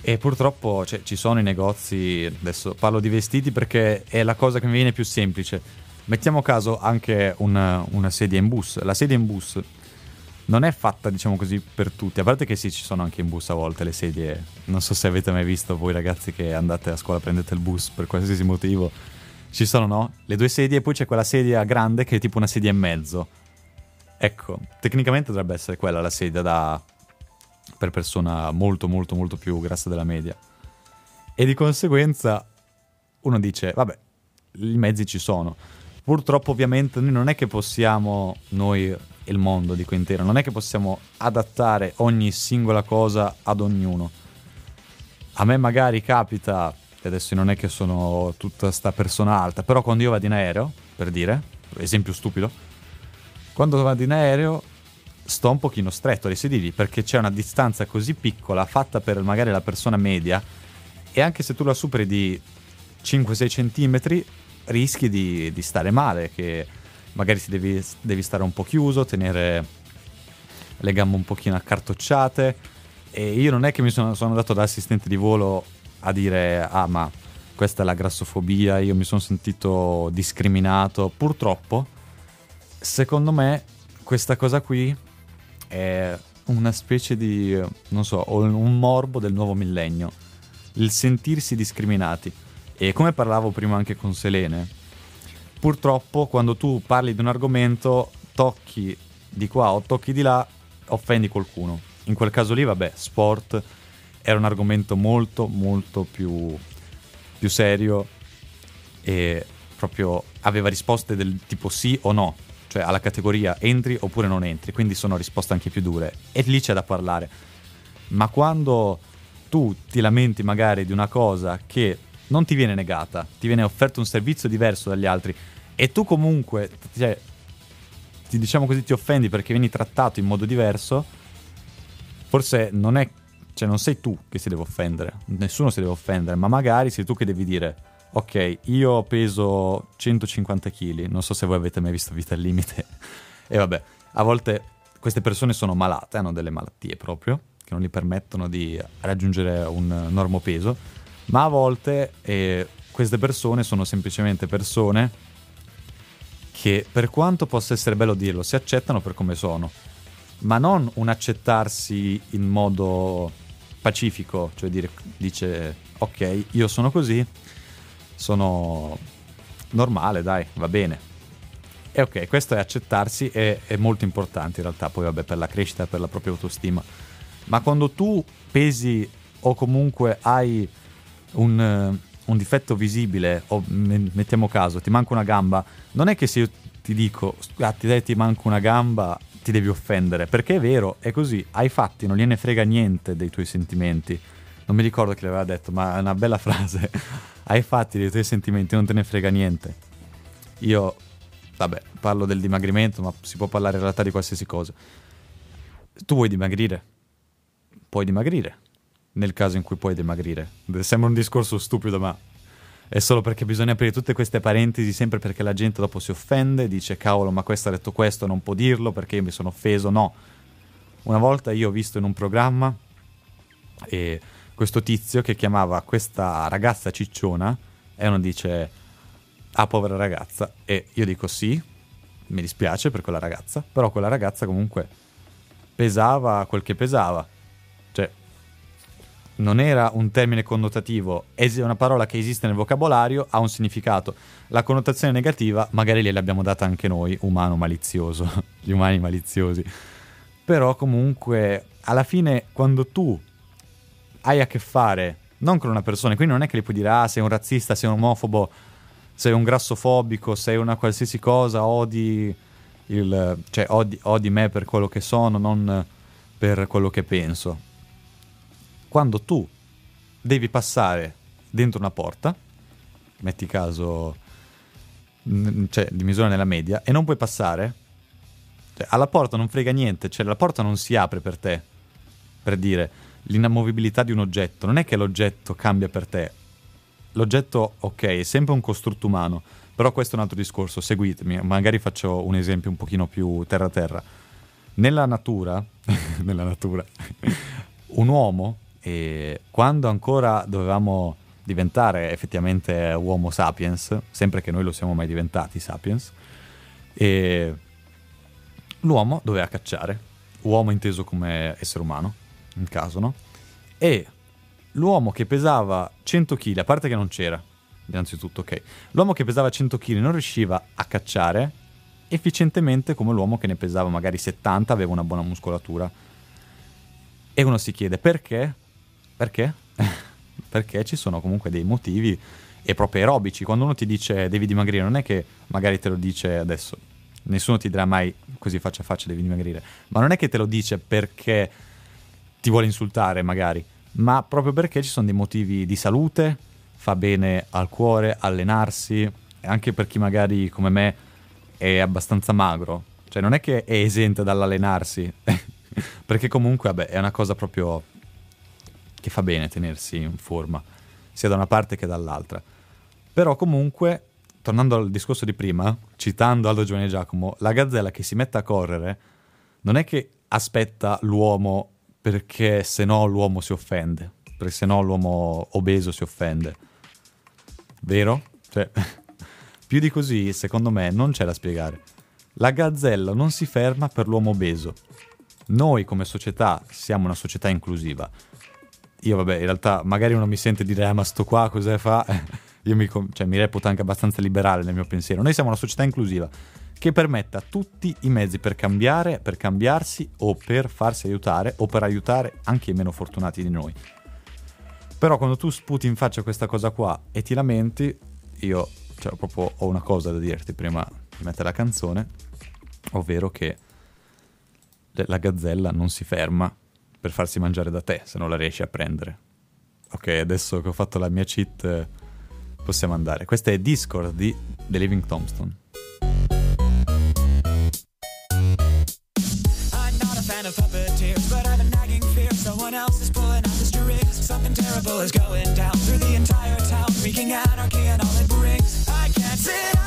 E purtroppo cioè, ci sono i negozi, adesso parlo di vestiti perché è la cosa che mi viene più semplice. Mettiamo caso anche una, una sedia in bus. La sedia in bus non è fatta, diciamo così, per tutti. A parte che sì, ci sono anche in bus a volte le sedie. Non so se avete mai visto voi ragazzi che andate a scuola, prendete il bus per qualsiasi motivo. Ci sono, no? Le due sedie e poi c'è quella sedia grande che è tipo una sedia e mezzo. Ecco, tecnicamente dovrebbe essere quella la sedia da... per persona molto molto molto più grassa della media. E di conseguenza uno dice, vabbè, i mezzi ci sono. Purtroppo ovviamente noi non è che possiamo, noi il mondo dico intero, non è che possiamo adattare ogni singola cosa ad ognuno. A me magari capita, e adesso non è che sono tutta sta persona alta, però quando io vado in aereo, per dire, esempio stupido, quando vado in aereo sto un pochino stretto ai sedili perché c'è una distanza così piccola fatta per magari la persona media e anche se tu la superi di 5-6 centimetri rischi di, di stare male, che magari devi, devi stare un po' chiuso, tenere le gambe un pochino accartocciate e io non è che mi sono, sono andato da assistente di volo a dire ah ma questa è la grassofobia, io mi sono sentito discriminato, purtroppo secondo me questa cosa qui è una specie di, non so, un morbo del nuovo millennio, il sentirsi discriminati. E come parlavo prima anche con Selene, purtroppo quando tu parli di un argomento, tocchi di qua o tocchi di là, offendi qualcuno. In quel caso lì, vabbè, sport era un argomento molto, molto più, più serio e proprio aveva risposte del tipo sì o no, cioè alla categoria entri oppure non entri, quindi sono risposte anche più dure e lì c'è da parlare. Ma quando tu ti lamenti magari di una cosa che non ti viene negata, ti viene offerto un servizio diverso dagli altri. E tu comunque, cioè, ti, diciamo così, ti offendi perché vieni trattato in modo diverso, forse non è, cioè non sei tu che si deve offendere, nessuno si deve offendere, ma magari sei tu che devi dire, ok, io peso 150 kg, non so se voi avete mai visto Vita al Limite, e vabbè, a volte queste persone sono malate, hanno delle malattie proprio, che non gli permettono di raggiungere un normo peso, ma a volte eh, queste persone sono semplicemente persone che per quanto possa essere bello dirlo, si accettano per come sono, ma non un accettarsi in modo pacifico, cioè dire, dice ok, io sono così, sono normale, dai, va bene. E ok, questo è accettarsi, è, è molto importante in realtà, poi vabbè, per la crescita, per la propria autostima. Ma quando tu pesi o comunque hai un, eh, un difetto visibile, o me- mettiamo caso, ti manca una gamba, non è che se io ti dico, scusate, ti manca una gamba, ti devi offendere, perché è vero, è così, hai fatti, non gliene frega niente dei tuoi sentimenti. Non mi ricordo chi l'aveva detto, ma è una bella frase. hai fatti dei tuoi sentimenti, non te ne frega niente. Io, vabbè, parlo del dimagrimento, ma si può parlare in realtà di qualsiasi cosa. Tu vuoi dimagrire? Puoi dimagrire, nel caso in cui puoi dimagrire. Sembra un discorso stupido, ma è solo perché bisogna aprire tutte queste parentesi sempre perché la gente dopo si offende, dice cavolo ma questo ha detto questo, non può dirlo perché io mi sono offeso, no. Una volta io ho visto in un programma e questo tizio che chiamava questa ragazza cicciona e uno dice ah povera ragazza e io dico sì, mi dispiace per quella ragazza, però quella ragazza comunque pesava quel che pesava, non era un termine connotativo, è una parola che esiste nel vocabolario, ha un significato. La connotazione negativa magari gliel'abbiamo data anche noi, umano malizioso, gli umani maliziosi. Però comunque, alla fine, quando tu hai a che fare non con una persona, quindi non è che gli puoi dire ah sei un razzista, sei un omofobo, sei un grassofobico, sei una qualsiasi cosa, odi, il, cioè, odi, odi me per quello che sono, non per quello che penso quando tu devi passare dentro una porta, metti caso, cioè di misura nella media, e non puoi passare, cioè, alla porta non frega niente, cioè la porta non si apre per te, per dire l'inamovibilità di un oggetto, non è che l'oggetto cambia per te, l'oggetto ok, è sempre un costrutto umano, però questo è un altro discorso, seguitemi, magari faccio un esempio un pochino più terra-terra. Nella natura, nella natura, un uomo e quando ancora dovevamo diventare effettivamente uomo sapiens, sempre che noi lo siamo mai diventati sapiens, l'uomo doveva cacciare, uomo inteso come essere umano, in caso, no? E l'uomo che pesava 100 kg, a parte che non c'era, innanzitutto, ok, l'uomo che pesava 100 kg non riusciva a cacciare efficientemente come l'uomo che ne pesava magari 70, aveva una buona muscolatura. E uno si chiede perché? Perché? Perché ci sono comunque dei motivi e proprio aerobici. Quando uno ti dice devi dimagrire, non è che magari te lo dice adesso, nessuno ti dirà mai così faccia a faccia devi dimagrire, ma non è che te lo dice perché ti vuole insultare magari, ma proprio perché ci sono dei motivi di salute, fa bene al cuore, allenarsi, anche per chi magari come me è abbastanza magro, cioè non è che è esente dall'allenarsi, perché comunque vabbè, è una cosa proprio che fa bene tenersi in forma, sia da una parte che dall'altra. Però comunque, tornando al discorso di prima, citando Aldo Giovanni Giacomo, la gazzella che si mette a correre non è che aspetta l'uomo perché se no l'uomo si offende, perché se no l'uomo obeso si offende. Vero? Cioè, più di così, secondo me, non c'è da spiegare. La gazzella non si ferma per l'uomo obeso. Noi come società siamo una società inclusiva. Io vabbè, in realtà magari uno mi sente dire "Ah, ma sto qua cos'è fa?" Io mi, cioè, mi reputo anche abbastanza liberale nel mio pensiero. Noi siamo una società inclusiva che permetta tutti i mezzi per cambiare, per cambiarsi o per farsi aiutare o per aiutare anche i meno fortunati di noi. Però quando tu sputi in faccia questa cosa qua e ti lamenti, io cioè, proprio ho una cosa da dirti prima di mettere la canzone, ovvero che la gazzella non si ferma per farsi mangiare da te se non la riesci a prendere. Ok, adesso che ho fatto la mia cheat possiamo andare. Questa è Discord di The Living Tombstone. Terrible is going down through the entire town, wreaking anarchy and all it brings. I can't sit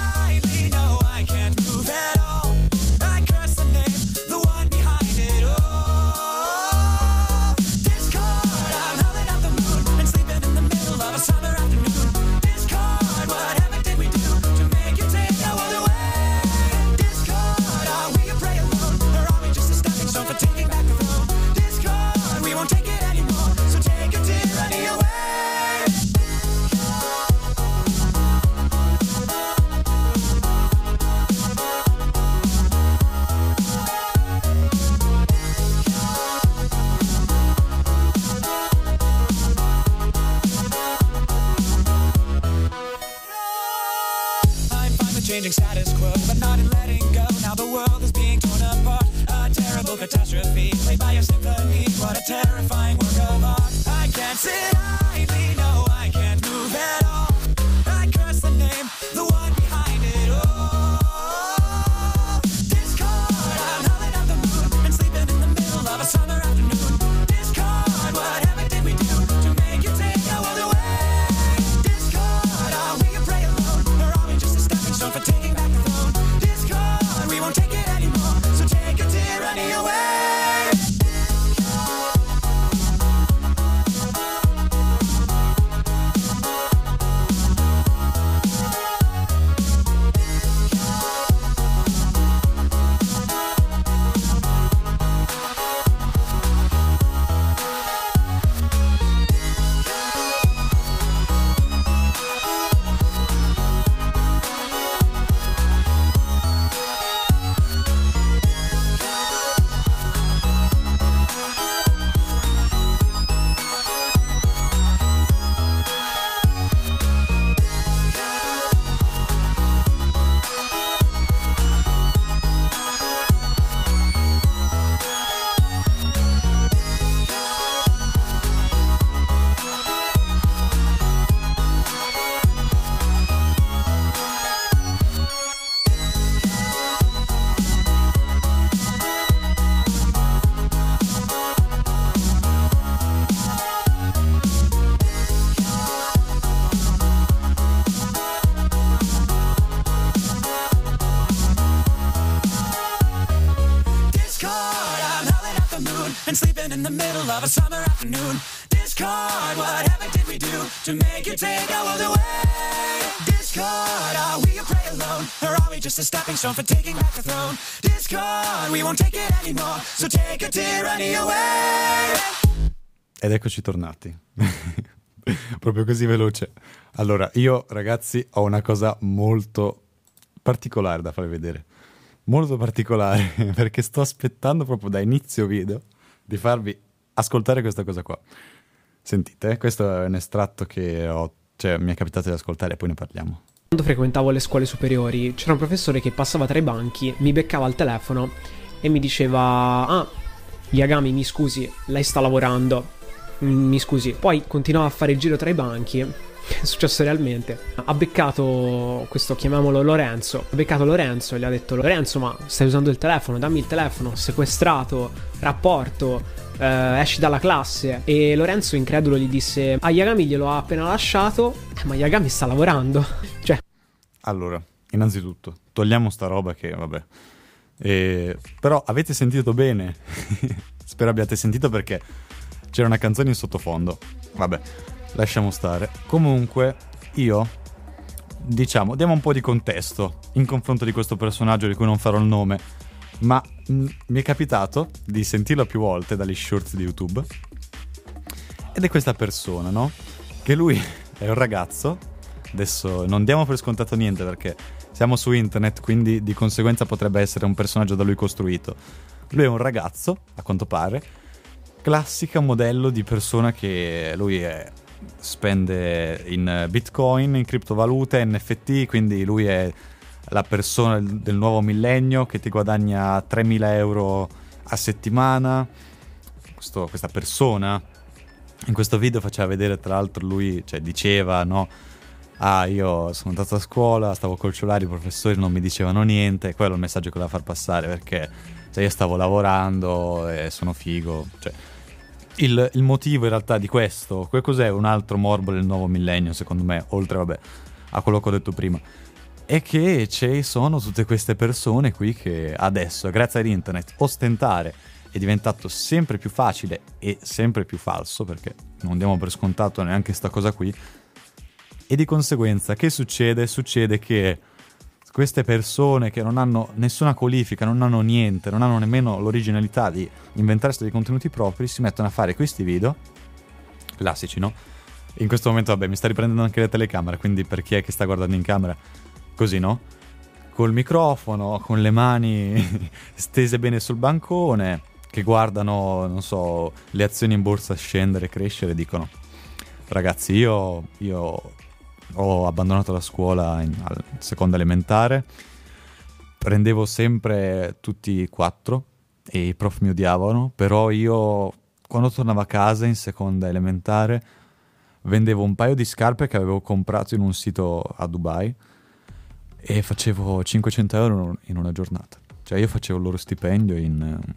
afternoon. Discord, whatever did we do to make you take our world away? Discord, are we a prey alone, or are we just a stepping stone for taking back the throne? Discord, we won't take it anymore, so take your tyranny away. Ed eccoci tornati. Proprio così veloce. Allora, io ragazzi ho una cosa molto particolare da farvi vedere. Molto particolare perché sto aspettando proprio da inizio video di farvi ascoltare questa cosa qua. Sentite, eh, questo è un estratto che ho cioè mi è capitato di ascoltare e poi ne parliamo. Quando frequentavo le scuole superiori c'era un professore che passava tra i banchi, mi beccava al telefono e mi diceva Ah, Yagami mi scusi, lei sta lavorando. Mm, Mi scusi. Poi continuava a fare il giro tra i banchi. È successo realmente. Ha beccato questo, chiamiamolo Lorenzo. Ha beccato Lorenzo e gli ha detto: Lorenzo, ma stai usando il telefono? Dammi il telefono. Sequestrato, rapporto, eh, esci dalla classe. E Lorenzo, incredulo, gli disse: A Yagami glielo ha appena lasciato. "Eh, ma Yagami sta lavorando. Cioè, Allora, innanzitutto, togliamo sta roba che, vabbè. Eh, però avete sentito bene? Spero abbiate sentito perché c'era una canzone in sottofondo. Vabbè, lasciamo stare. Comunque, io, diciamo, diamo un po' di contesto in confronto di questo personaggio di cui non farò il nome. Ma mh, mi è capitato di sentirlo più volte dagli shorts di YouTube. Ed è questa persona, no? Che lui è un ragazzo. Adesso non diamo per scontato niente perché siamo su internet, quindi di conseguenza potrebbe essere un personaggio da lui costruito. Lui è un ragazzo, a quanto pare, classica modello di persona che lui è- spende in bitcoin, in criptovalute, NFT, quindi lui è la persona del nuovo millennio che ti guadagna 3.000 euro a settimana. Questo- questa persona in questo video faceva vedere tra l'altro lui, cioè diceva, no? Ah, io sono andato a scuola, stavo col cellulare, i professori non mi dicevano niente, quello è il messaggio che voleva far passare perché cioè, io stavo lavorando e sono figo. Cioè, il, il motivo in realtà di questo, que- cos'è un altro morbo del nuovo millennio secondo me, oltre vabbè, a quello che ho detto prima, è che ci sono tutte queste persone qui che adesso, grazie ad internet, ostentare è diventato sempre più facile e sempre più falso, perché non diamo per scontato neanche sta cosa qui, e di conseguenza che succede? Succede che queste persone che non hanno nessuna qualifica, non hanno niente, non hanno nemmeno l'originalità di inventarsi dei contenuti propri, si mettono a fare questi video classici, no? In questo momento, vabbè, mi sta riprendendo anche la telecamera, quindi per chi è che sta guardando in camera, così, no? Col microfono, con le mani stese bene sul bancone, che guardano, non so, le azioni in borsa scendere, crescere, dicono, ragazzi, io, io ho abbandonato la scuola in al seconda elementare, prendevo sempre tutti e quattro e i prof mi odiavano, però io quando tornavo a casa in seconda elementare vendevo un paio di scarpe che avevo comprato in un sito a Dubai e facevo 500 euro in una giornata. Cioè io facevo il loro stipendio in eh,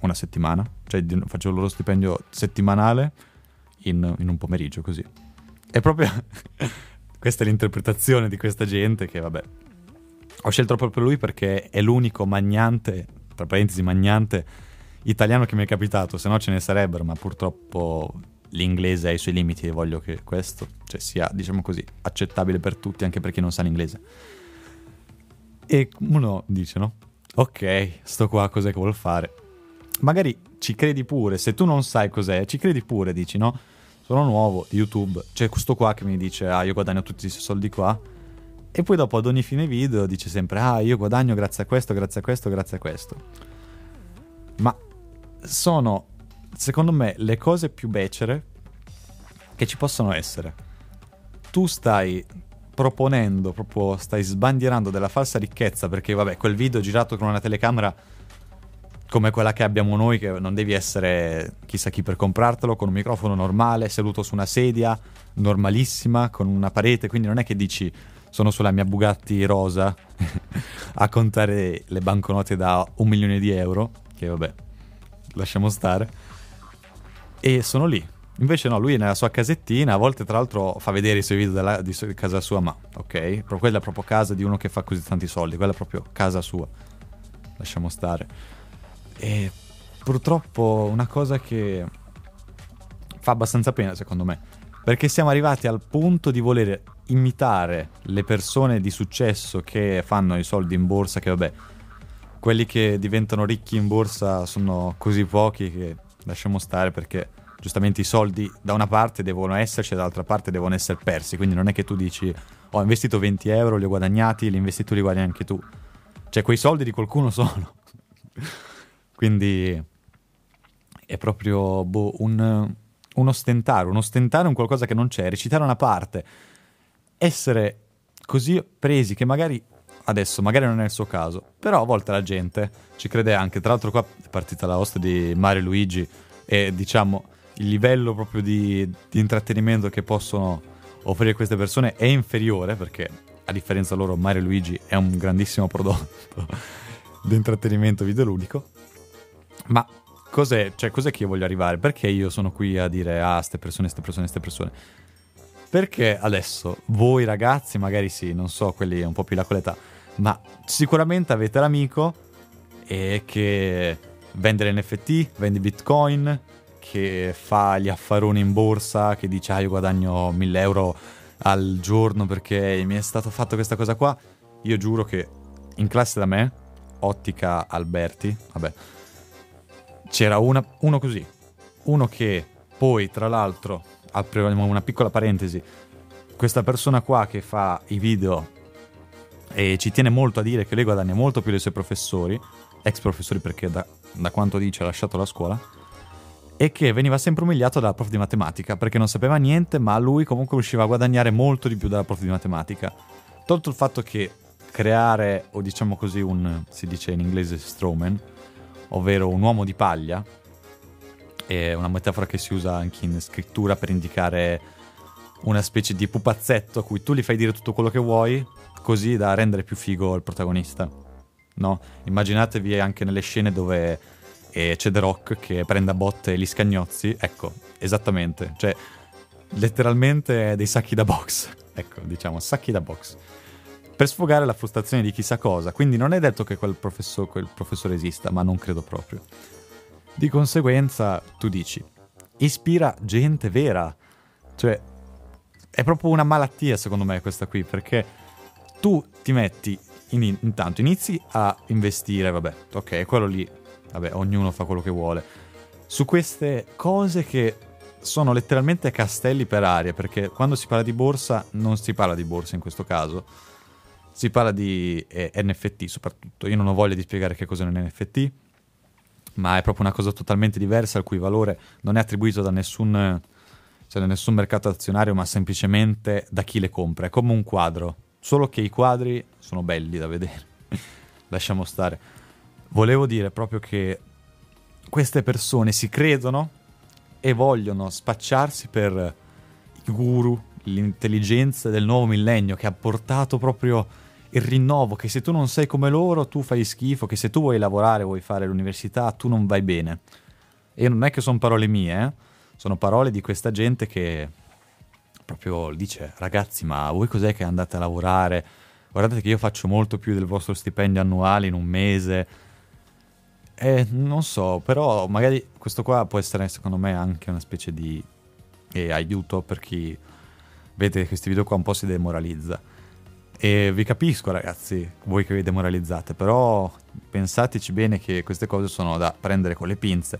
una settimana, cioè facevo il loro stipendio settimanale in, in un pomeriggio così. È proprio questa è l'interpretazione di questa gente che vabbè. Ho scelto proprio lui perché è l'unico magnante, tra parentesi magnante, italiano che mi è capitato, se no ce ne sarebbero, ma purtroppo l'inglese ha i suoi limiti e voglio che questo cioè, sia, diciamo così, accettabile per tutti, anche per chi non sa l'inglese. E uno dice, no? Ok, sto qua, cos'è che vuol fare? Magari ci credi pure, se tu non sai cos'è, ci credi pure, dici, no? Sono nuovo, YouTube, c'è questo qua che mi dice, ah, io guadagno tutti questi soldi qua. E poi dopo ad ogni fine video dice sempre, ah, io guadagno grazie a questo, grazie a questo, grazie a questo. Ma sono, secondo me, le cose più becere che ci possono essere. Tu stai proponendo, proprio stai sbandierando della falsa ricchezza perché, vabbè, quel video girato con una telecamera come quella che abbiamo noi, che non devi essere chissà chi per comprartelo, con un microfono normale, seduto su una sedia normalissima, con una parete, quindi non è che dici sono sulla mia Bugatti rosa a contare le banconote da un milione di euro, che vabbè, lasciamo stare, e sono lì. Invece no, lui è nella sua casettina, a volte tra l'altro fa vedere i suoi video della, di casa sua, ma ok, quella è proprio casa di uno che fa così tanti soldi, quella è proprio casa sua. Lasciamo stare. E purtroppo una cosa che fa abbastanza pena secondo me, perché siamo arrivati al punto di voler imitare le persone di successo che fanno i soldi in borsa, che vabbè, quelli che diventano ricchi in borsa sono così pochi che lasciamo stare perché giustamente i soldi da una parte devono esserci e dall'altra parte devono essere persi, quindi non è che tu dici ho investito 20 euro, li ho guadagnati, li investi tu, li guadagni anche tu. Cioè quei soldi di qualcuno sono. Quindi è proprio boh, un, un ostentare, un ostentare un qualcosa che non c'è, recitare una parte, essere così presi che magari adesso magari non è il suo caso, però a volte la gente ci crede anche. Tra l'altro qua è partita la host di Mario e Luigi e diciamo il livello proprio di, di intrattenimento che possono offrire queste persone è inferiore perché a differenza loro Mario e Luigi è un grandissimo prodotto di intrattenimento videoludico. Ma cos'è, cioè, cos'è che io voglio arrivare? Perché io sono qui a dire ah, ste persone, ste persone, ste persone? Perché adesso voi ragazzi, magari sì, non so, quelli un po' più là con l'età, ma sicuramente avete l'amico eh, che vende l'NFT, vende Bitcoin, che fa gli affaroni in borsa, che dice ah io guadagno 1000 euro al giorno perché mi è stato fatto questa cosa qua. Io giuro che in classe da me, Ottica Alberti, vabbè, c'era una- uno così, uno che poi tra l'altro, apriamo una piccola parentesi, questa persona qua che fa i video e ci tiene molto a dire che lui guadagna molto più dei suoi professori, ex professori perché da, da quanto dice ha lasciato la scuola, e che veniva sempre umiliato dalla prof di matematica perché non sapeva niente, ma lui comunque riusciva a guadagnare molto di più dalla prof di matematica. Tolto il fatto che creare, o diciamo così, un, si dice in inglese strawman, ovvero un uomo di paglia, è una metafora che si usa anche in scrittura per indicare una specie di pupazzetto a cui tu gli fai dire tutto quello che vuoi, così da rendere più figo il protagonista. No? Immaginatevi anche nelle scene dove eh, c'è The Rock che prende a botte gli scagnozzi. Ecco, esattamente. Cioè, letteralmente dei sacchi da box. Ecco, diciamo, sacchi da box. Per sfogare la frustrazione di chissà cosa. Quindi non è detto che quel, professor- quel professore esista, ma non credo proprio. Di conseguenza, tu dici, ispira gente vera. Cioè, è proprio una malattia secondo me questa qui, perché tu ti metti, in- intanto inizi a investire, vabbè, ok, quello lì, vabbè, ognuno fa quello che vuole, su queste cose che sono letteralmente castelli per aria, perché quando si parla di borsa non si parla di borsa in questo caso, si parla di eh, NFT soprattutto. Io non ho voglia di spiegare che cos'è un NFT, ma è proprio una cosa totalmente diversa, il cui valore non è attribuito da nessun, cioè da nessun mercato azionario, ma semplicemente da chi le compra. È come un quadro, solo che i quadri sono belli da vedere. Lasciamo stare. Volevo dire proprio che queste persone si credono e vogliono spacciarsi per i guru, l'intelligenza del nuovo millennio che ha portato proprio il rinnovo, che se tu non sei come loro tu fai schifo, che se tu vuoi lavorare, vuoi fare l'università, tu non vai bene. E non è che sono parole mie, eh? sono parole di questa gente che proprio dice ragazzi ma voi cos'è che andate a lavorare? Guardate che io faccio molto più del vostro stipendio annuale in un mese. Eh, non so, però magari questo qua può essere secondo me anche una specie di eh, aiuto per chi vede questi video qua un po' si demoralizza. E vi capisco ragazzi, voi che vi demoralizzate, però pensateci bene che queste cose sono da prendere con le pinze.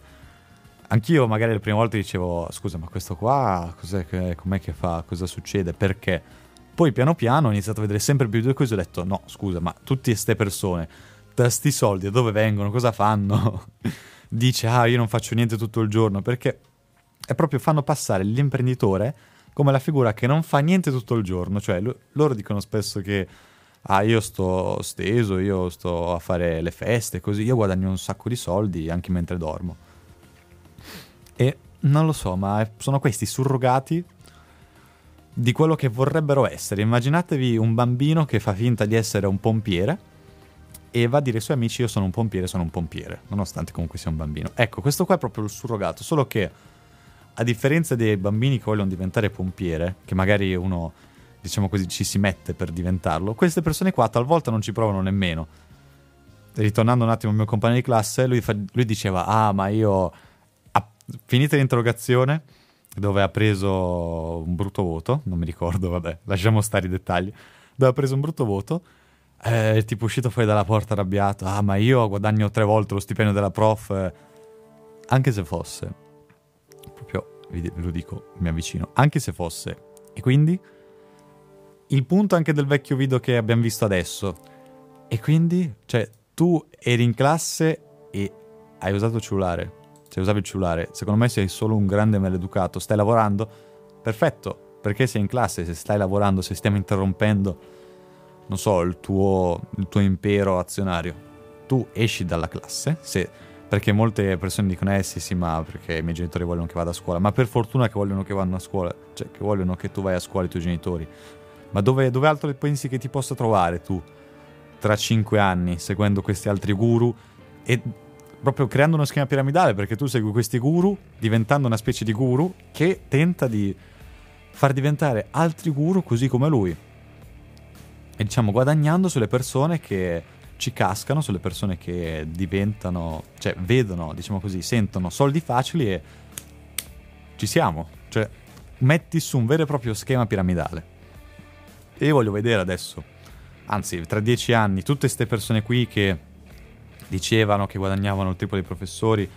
Anch'io magari le prime volte dicevo, scusa ma questo qua cos'è che, com'è che fa, cosa succede, perché? Poi piano piano ho iniziato a vedere sempre più due cose e ho detto, no scusa ma tutte queste persone, da sti soldi, da dove vengono, cosa fanno? Dice, ah io non faccio niente tutto il giorno, perché è proprio fanno passare l'imprenditore come la figura che non fa niente tutto il giorno, cioè lo- loro dicono spesso che ah io sto steso, io sto a fare le feste, così io guadagno un sacco di soldi anche mentre dormo. E non lo so, ma sono questi surrogati di quello che vorrebbero essere. Immaginatevi un bambino che fa finta di essere un pompiere e va a dire ai suoi amici io sono un pompiere, sono un pompiere, nonostante comunque sia un bambino. Ecco, questo qua è proprio il surrogato, solo che a differenza dei bambini che vogliono diventare pompiere, che magari uno, diciamo così, ci si mette per diventarlo, queste persone qua talvolta non ci provano nemmeno. Ritornando un attimo al mio compagno di classe, lui, fa- lui diceva, ah ma io, a- finita l'interrogazione, dove ha preso un brutto voto, non mi ricordo, vabbè, lasciamo stare i dettagli, dove ha preso un brutto voto, è tipo uscito fuori dalla porta arrabbiato, ah ma io guadagno tre volte lo stipendio della prof, eh, anche se fosse, proprio ve lo dico, mi avvicino, anche se fosse, e quindi? Il punto anche del vecchio video che abbiamo visto adesso, e quindi, cioè, tu eri in classe e hai usato il cellulare, cioè usavi il cellulare, secondo me sei solo un grande maleducato, stai lavorando, perfetto, perché sei in classe, se stai lavorando, se stiamo interrompendo, non so, il tuo, il tuo impero azionario, tu esci dalla classe, se, perché molte persone dicono eh sì sì ma perché i miei genitori vogliono che vada a scuola, ma per fortuna che vogliono che vadano a scuola, cioè che vogliono che tu vai a scuola i tuoi genitori, ma dove, dove altro pensi che ti possa trovare tu tra cinque anni seguendo questi altri guru e proprio creando uno schema piramidale? Perché tu segui questi guru diventando una specie di guru che tenta di far diventare altri guru così come lui. E diciamo guadagnando sulle persone che ci cascano, sulle persone che diventano, cioè vedono, diciamo così, sentono soldi facili e ci siamo, cioè metti su un vero e proprio schema piramidale. E io voglio vedere adesso, anzi tra dieci anni, tutte queste persone qui che dicevano che guadagnavano il triplo dei professori,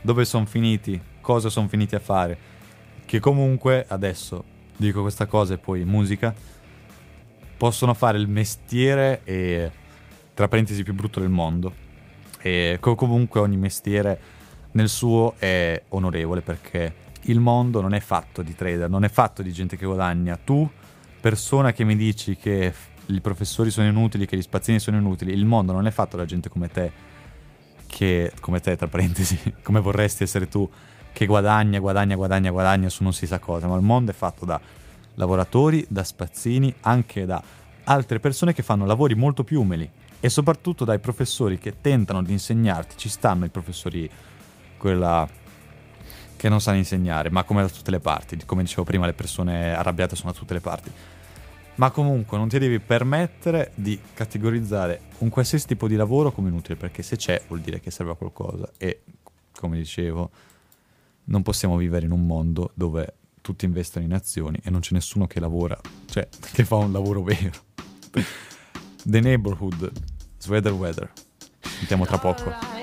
dove sono finiti, cosa sono finiti a fare, che comunque adesso dico questa cosa e poi musica, possono fare il mestiere e tra parentesi più brutto del mondo. E co- comunque ogni mestiere nel suo è onorevole perché il mondo non è fatto di trader, non è fatto di gente che guadagna. Tu, persona che mi dici che i professori sono inutili, che gli spazzini sono inutili, il mondo non è fatto da gente come te, che come te, tra parentesi, come vorresti essere tu, che guadagna, guadagna, guadagna, guadagna su non si sa cosa, ma il mondo è fatto da lavoratori, da spazzini, anche da altre persone che fanno lavori molto più umili e soprattutto dai professori che tentano di insegnarti. Ci stanno i professori, quella che non sanno insegnare, ma come da tutte le parti. Come dicevo prima, le persone arrabbiate sono da tutte le parti. Ma comunque non ti devi permettere di categorizzare un qualsiasi tipo di lavoro come inutile, perché se c'è vuol dire che serve a qualcosa. E come dicevo, non possiamo vivere in un mondo dove tutti investono in azioni e non c'è nessuno che lavora, cioè che fa un lavoro vero. The Neighborhood, Sweater Weather. Sentiamo tra poco.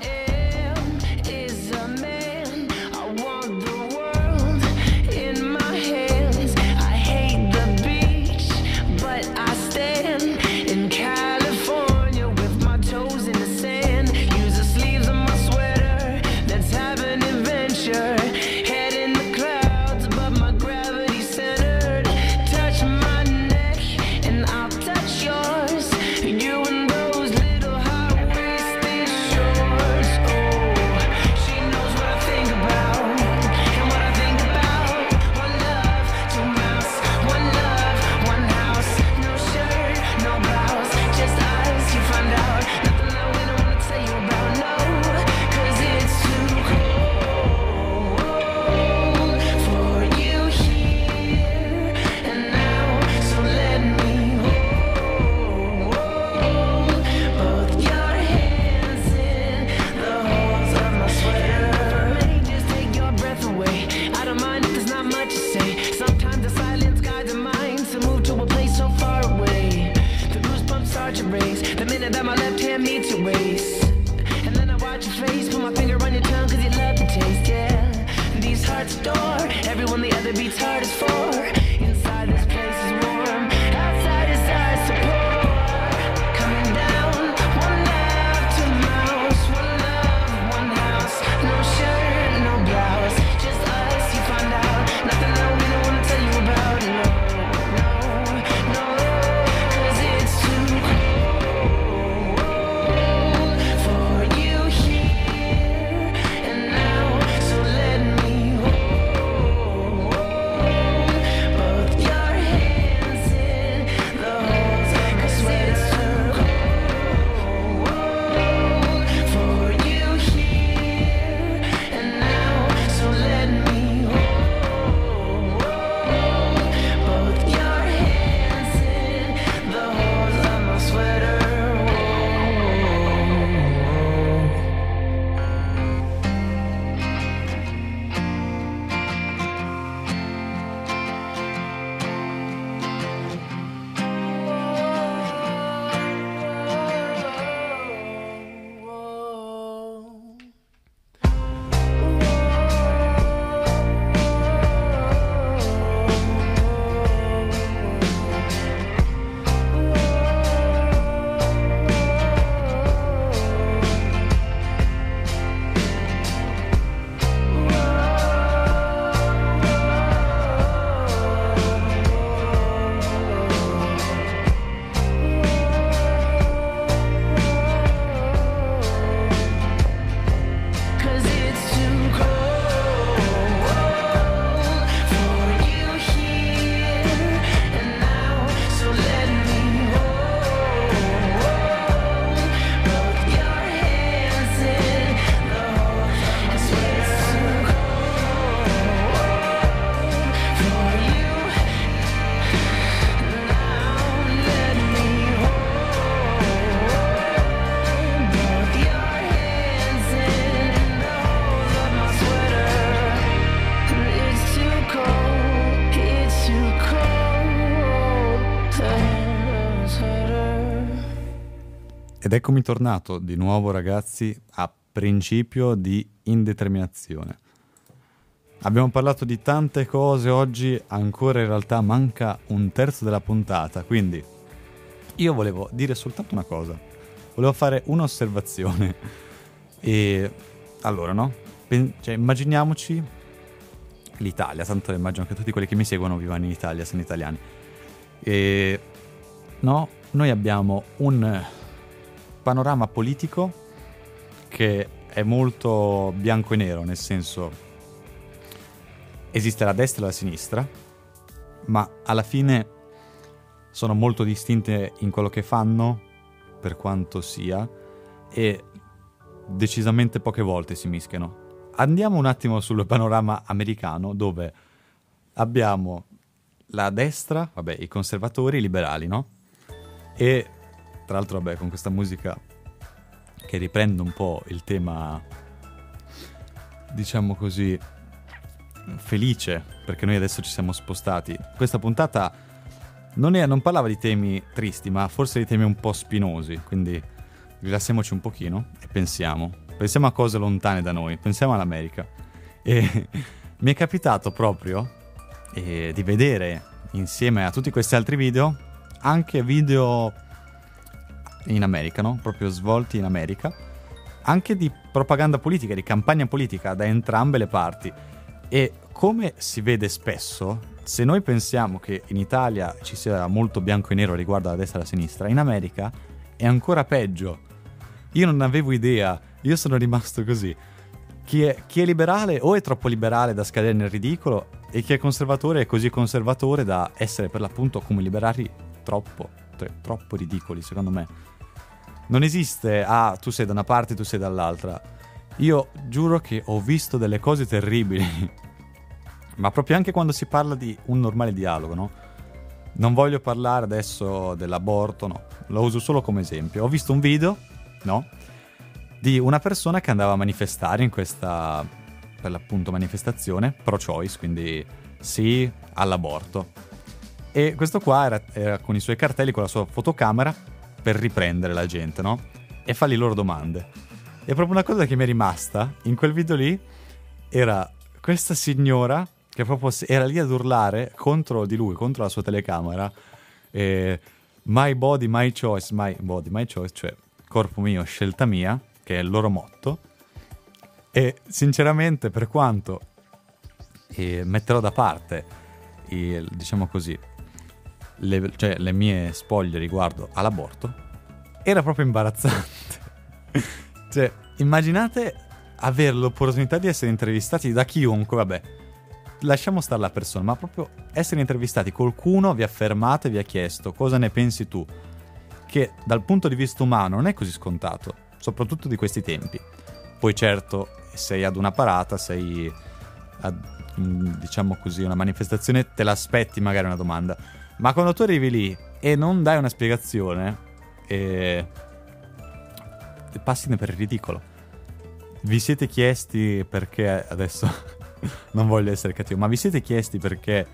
Ed eccomi tornato di nuovo, ragazzi, a principio di indeterminazione. Abbiamo parlato di tante cose oggi, ancora in realtà manca un terzo della puntata, quindi io volevo dire soltanto una cosa. Volevo fare un'osservazione. E allora, no? Pen- cioè, immaginiamoci l'Italia, tanto immagino che tutti quelli che mi seguono vivano in Italia, sono italiani. E no, noi abbiamo un panorama politico che è molto bianco e nero, nel senso esiste la destra e la sinistra, ma alla fine sono molto distinte in quello che fanno, per quanto sia, e decisamente poche volte si mischiano. Andiamo un attimo sul panorama americano, dove abbiamo la destra, vabbè, i conservatori, i liberali, no? E tra l'altro, vabbè, con questa musica che riprende un po' il tema, diciamo così, felice, perché noi adesso ci siamo spostati. Questa puntata non, è- non parlava di temi tristi, ma forse di temi un po' spinosi, quindi rilassiamoci un pochino e pensiamo. Pensiamo a cose lontane da noi, pensiamo all'America. E mi è capitato proprio eh, di vedere insieme a tutti questi altri video anche video in America, no? Proprio svolti in America, anche di propaganda politica, di campagna politica da entrambe le parti. E come si vede spesso, se noi pensiamo che in Italia ci sia molto bianco e nero riguardo alla destra e alla sinistra, in America è ancora peggio. Io non avevo idea, io sono rimasto così. Chi è, chi è liberale o è troppo liberale da scadere nel ridicolo e chi è conservatore è così conservatore da essere per l'appunto come liberali troppo, cioè, troppo ridicoli secondo me. Non esiste, ah, tu sei da una parte, tu sei dall'altra. Io giuro che ho visto delle cose terribili, ma proprio anche quando si parla di un normale dialogo, no? Non voglio parlare adesso dell'aborto, no, lo uso solo come esempio. Ho visto un video, no? Di una persona che andava a manifestare in questa, per l'appunto, manifestazione pro-choice, quindi sì all'aborto. E questo qua era, era con i suoi cartelli, con la sua fotocamera, per riprendere la gente, no? E fargli loro domande. E proprio una cosa che mi è rimasta in quel video lì era questa signora che proprio era lì ad urlare contro di lui, contro la sua telecamera. eh, my body, my choice, my body, my choice, cioè corpo mio, scelta mia, che è il loro motto. E sinceramente, per quanto eh, metterò da parte, il- diciamo così, le, cioè, le mie spoglie riguardo all'aborto, era proprio imbarazzante. cioè, immaginate avere l'opportunità di essere intervistati da chiunque, vabbè, lasciamo stare la persona, ma proprio essere intervistati, qualcuno vi ha fermato e vi ha chiesto cosa ne pensi tu, che dal punto di vista umano non è così scontato, soprattutto di questi tempi. Poi certo, sei ad una parata, sei a, diciamo così, una manifestazione, te l'aspetti magari una domanda, ma quando tu arrivi lì e non dai una spiegazione, e passine per il ridicolo. Vi siete chiesti perché adesso non voglio essere cattivo, ma vi siete chiesti perché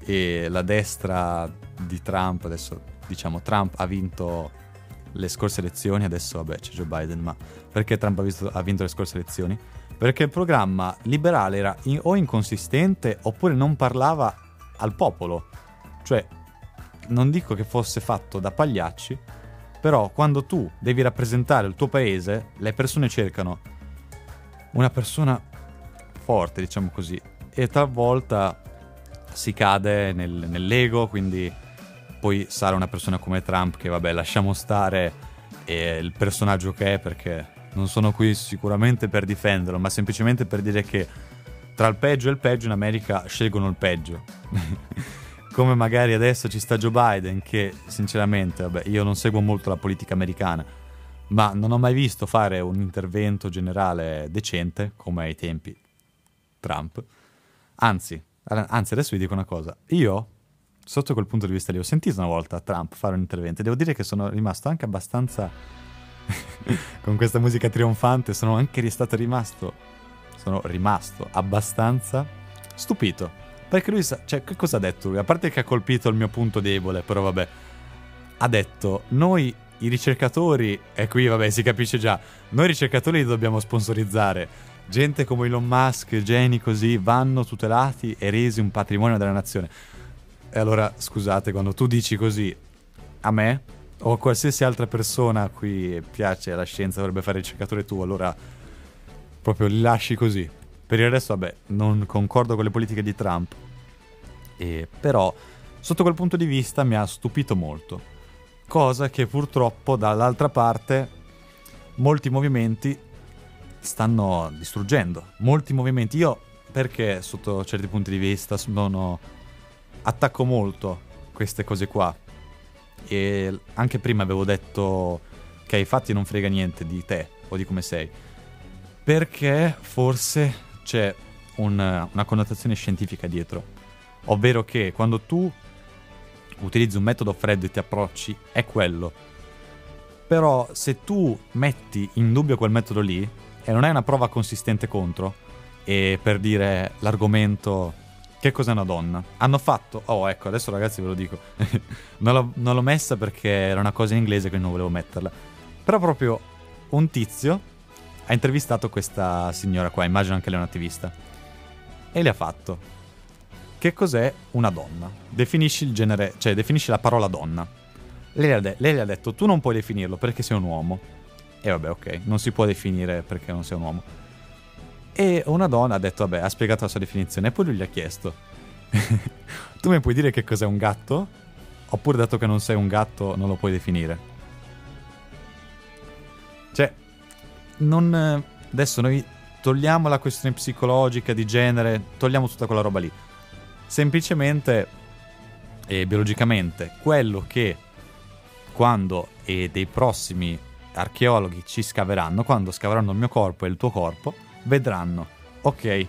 eh, la destra di Trump, adesso diciamo Trump ha vinto le scorse elezioni, adesso vabbè c'è Joe Biden, ma perché Trump ha, visto- ha vinto le scorse elezioni? Perché il programma liberale era in- o inconsistente oppure non parlava al popolo. Cioè, non dico che fosse fatto da pagliacci, però quando tu devi rappresentare il tuo paese, le persone cercano una persona forte, diciamo così, e talvolta si cade nel- nell'ego, quindi poi sarà una persona come Trump che vabbè lasciamo stare il personaggio che è perché non sono qui sicuramente per difenderlo, ma semplicemente per dire che tra il peggio e il peggio in America scelgono il peggio. come magari adesso ci sta Joe Biden che sinceramente, vabbè, io non seguo molto la politica americana, ma non ho mai visto fare un intervento generale decente come ai tempi Trump. Anzi, anzi adesso vi dico una cosa, io sotto quel punto di vista lì ho sentito una volta Trump fare un intervento e devo dire che sono rimasto anche abbastanza con questa musica trionfante, sono anche stato rimasto sono rimasto abbastanza stupito. Perché lui sa, cioè, che cosa ha detto lui? A parte che ha colpito il mio punto debole, però vabbè. Ha detto, noi i ricercatori, e qui vabbè si capisce già, noi ricercatori li dobbiamo sponsorizzare. Gente come Elon Musk, geni così, vanno tutelati e resi un patrimonio della nazione. E allora, scusate, quando tu dici così a me o a qualsiasi altra persona a cui piace la scienza, dovrebbe fare ricercatore tu, allora proprio li lasci così. Per il resto, vabbè, non concordo con le politiche di Trump. E, però, sotto quel punto di vista mi ha stupito molto. Cosa che purtroppo dall'altra parte molti movimenti stanno distruggendo. Molti movimenti. Io, perché sotto certi punti di vista sono... attacco molto queste cose qua. E anche prima avevo detto che ai fatti non frega niente di te o di come sei. Perché forse c'è un- una connotazione scientifica dietro. Ovvero che quando tu utilizzi un metodo freddo e ti approcci, è quello. Però se tu metti in dubbio quel metodo lì e non hai una prova consistente contro, e per dire l'argomento che cos'è una donna, hanno fatto, oh ecco adesso ragazzi ve lo dico, non, l'ho, non l'ho messa perché era una cosa in inglese che non volevo metterla, però proprio un tizio ha intervistato questa signora qua, immagino anche lei è un'attivista, e le ha fatto, che cos'è una donna? Definisci il genere, cioè definisci la parola donna. Lei de- lei le ha detto, tu non puoi definirlo perché sei un uomo. E vabbè, ok, non si può definire perché non sei un uomo. E una donna ha detto, vabbè, ha spiegato la sua definizione. E poi lui gli ha chiesto, tu mi puoi dire che cos'è un gatto? Oppure dato che non sei un gatto non lo puoi definire? Non... Adesso noi togliamo la questione psicologica di genere, togliamo tutta quella roba lì. Semplicemente e biologicamente quello che quando e dei prossimi archeologhi ci scaveranno, quando scaveranno il mio corpo e il tuo corpo, vedranno, ok,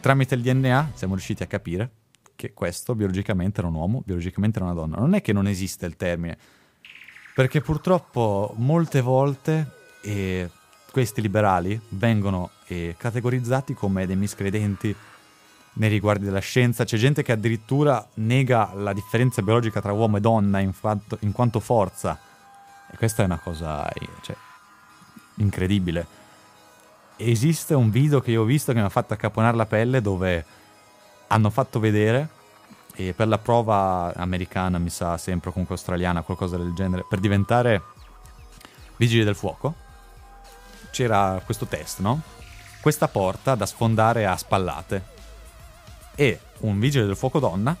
tramite il DNA siamo riusciti a capire che questo biologicamente era un uomo, biologicamente era una donna. Non è che non esiste il termine, perché purtroppo molte volte eh, questi liberali vengono eh, categorizzati come dei miscredenti nei riguardi della scienza. C'è gente che addirittura nega la differenza biologica tra uomo e donna in, fatto- in quanto forza. E questa è una cosa eh, cioè, incredibile. Esiste un video che io ho visto che mi ha fatto accaponare la pelle dove hanno fatto vedere, e per la prova americana, mi sa, sempre comunque australiana, qualcosa del genere, per diventare vigili del fuoco, c'era questo test, no? Questa porta da sfondare a spallate. E un vigile del fuoco donna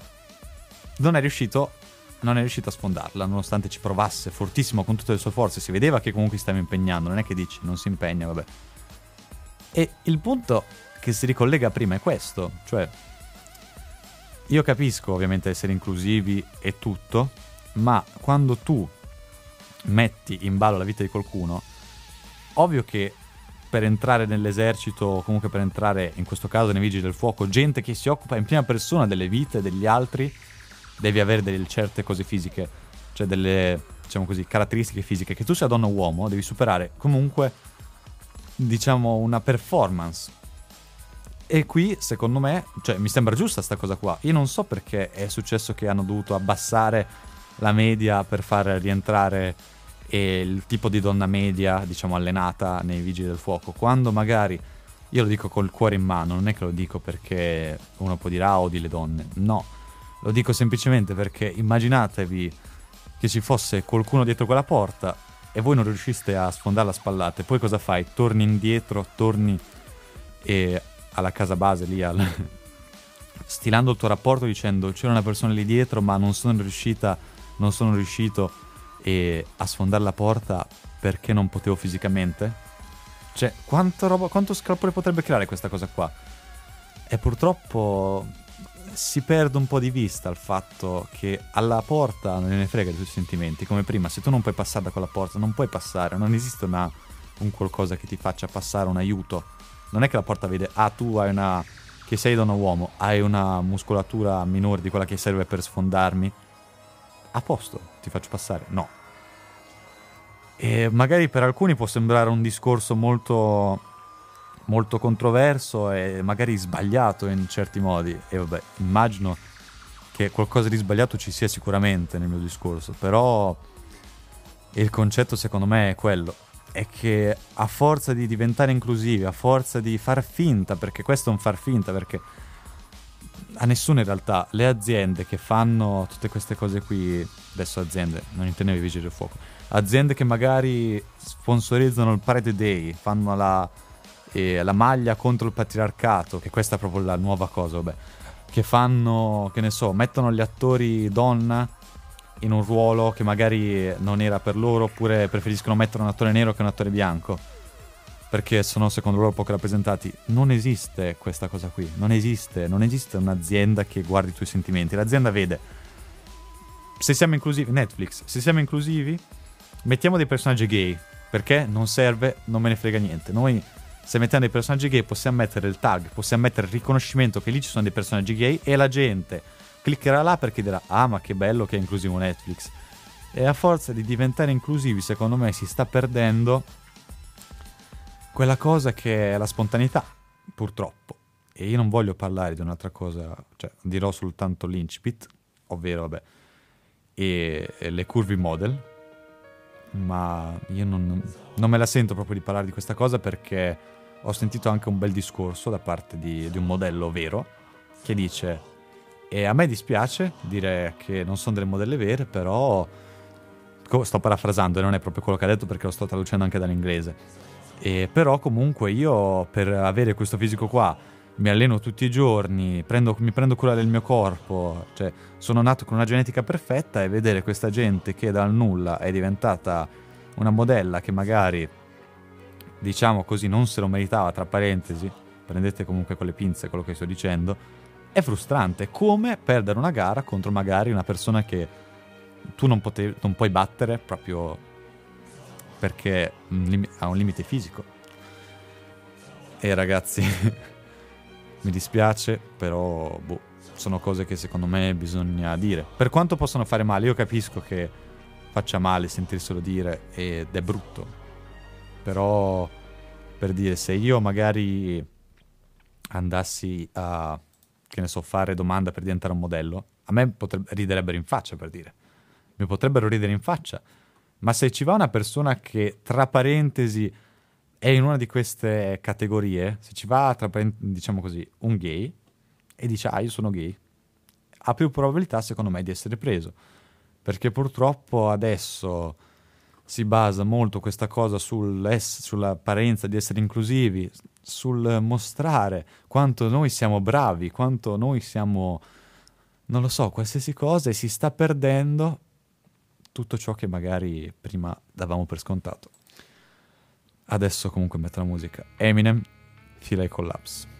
non è riuscito, non è riuscito a sfondarla, nonostante ci provasse fortissimo con tutte le sue forze. Si vedeva che comunque stava impegnando, non è che dici non si impegna, vabbè. E il punto che si ricollega prima è questo, cioè io capisco ovviamente essere inclusivi e tutto, ma quando tu metti in ballo la vita di qualcuno, ovvio che per entrare nell'esercito comunque per entrare in questo caso nei vigili del fuoco, gente che si occupa in prima persona delle vite degli altri, devi avere delle certe cose fisiche, cioè delle diciamo così caratteristiche fisiche che tu sia donna o uomo, devi superare comunque diciamo una performance. E qui, secondo me, cioè mi sembra giusta sta cosa qua. Io non so perché è successo che hanno dovuto abbassare la media per far rientrare eh, il tipo di donna media, diciamo, allenata nei vigili del fuoco. Quando magari, io lo dico col cuore in mano, non è che lo dico perché uno può dire ah, odi le donne. No, lo dico semplicemente perché immaginatevi che ci fosse qualcuno dietro quella porta e voi non riusciste a sfondarla a spallate, poi cosa fai? Torni indietro, torni e alla casa base lì, al... stilando il tuo rapporto dicendo c'era una persona lì dietro ma non sono riuscita, non sono riuscito e a sfondare la porta perché non potevo fisicamente? Cioè, quanto, roba, quanto scalpore potrebbe creare questa cosa qua? E purtroppo si perde un po' di vista il fatto che alla porta non ne frega dei tuoi sentimenti, come prima, se tu non puoi passare da quella porta, non puoi passare, non esiste una, un qualcosa che ti faccia passare, un aiuto. Non è che la porta vede, ah tu hai una, che sei donna o uomo, hai una muscolatura minore di quella che serve per sfondarmi, a posto, ti faccio passare. No. E magari per alcuni può sembrare un discorso molto, molto controverso e magari sbagliato in certi modi. E vabbè, immagino che qualcosa di sbagliato ci sia sicuramente nel mio discorso, però il concetto secondo me è quello, è che a forza di diventare inclusivi, a forza di far finta, perché questo è un far finta, perché a nessuno in realtà, le aziende che fanno tutte queste cose qui, adesso aziende, non intendevo i vigili del fuoco, aziende che magari sponsorizzano il Pride Day, fanno la, eh, la maglia contro il patriarcato, che questa è proprio la nuova cosa, vabbè, che fanno, che ne so, mettono gli attori donna in un ruolo che magari non era per loro, oppure preferiscono mettere un attore nero che un attore bianco. Perché sono secondo loro poco rappresentati. Non esiste questa cosa qui. Non esiste. Non esiste un'azienda che guardi i tuoi sentimenti. L'azienda vede. Se siamo inclusivi, Netflix, se siamo inclusivi, mettiamo dei personaggi gay. Perché non serve, non me ne frega niente. Noi, se mettiamo dei personaggi gay, possiamo mettere il tag, possiamo mettere il riconoscimento che lì ci sono dei personaggi gay e la gente cliccherà là perché dirà ah ma che bello che è inclusivo Netflix e a forza di diventare inclusivi secondo me si sta perdendo quella cosa che è la spontaneità purtroppo e io non voglio parlare di un'altra cosa cioè dirò soltanto l'incipit ovvero vabbè e, e le curvy model ma io non, non me la sento proprio di parlare di questa cosa perché ho sentito anche un bel discorso da parte di, di un modello vero che dice e a me dispiace dire che non sono delle modelle vere, però sto parafrasando e non è proprio quello che ha detto perché lo sto traducendo anche dall'inglese. E però comunque io per avere questo fisico qua mi alleno tutti i giorni, prendo- mi prendo cura del mio corpo, cioè sono nato con una genetica perfetta e vedere questa gente che dal nulla è diventata una modella che magari, diciamo così, non se lo meritava, tra parentesi, prendete comunque con le pinze quello che sto dicendo, è frustrante, come perdere una gara contro magari una persona che tu non, potevi, non puoi battere proprio perché ha un limite fisico. E ragazzi, mi dispiace, però boh, sono cose che secondo me bisogna dire. Per quanto possano fare male, io capisco che faccia male sentirselo dire ed è brutto. Però per dire, se io magari andassi a che ne so, fare domanda per diventare un modello, a me potrebbe, riderebbero in faccia per dire. Mi potrebbero ridere in faccia. Ma se ci va una persona che, tra parentesi, è in una di queste categorie, se ci va, tra parentesi, diciamo così, un gay, e dice, ah, io sono gay, ha più probabilità, secondo me, di essere preso. Perché purtroppo adesso si basa molto questa cosa sul sull'apparenza di essere inclusivi, sul mostrare quanto noi siamo bravi, quanto noi siamo, non lo so, qualsiasi cosa e si sta perdendo tutto ciò che magari prima davamo per scontato. Adesso comunque metto la musica. Eminem, fila e collapse.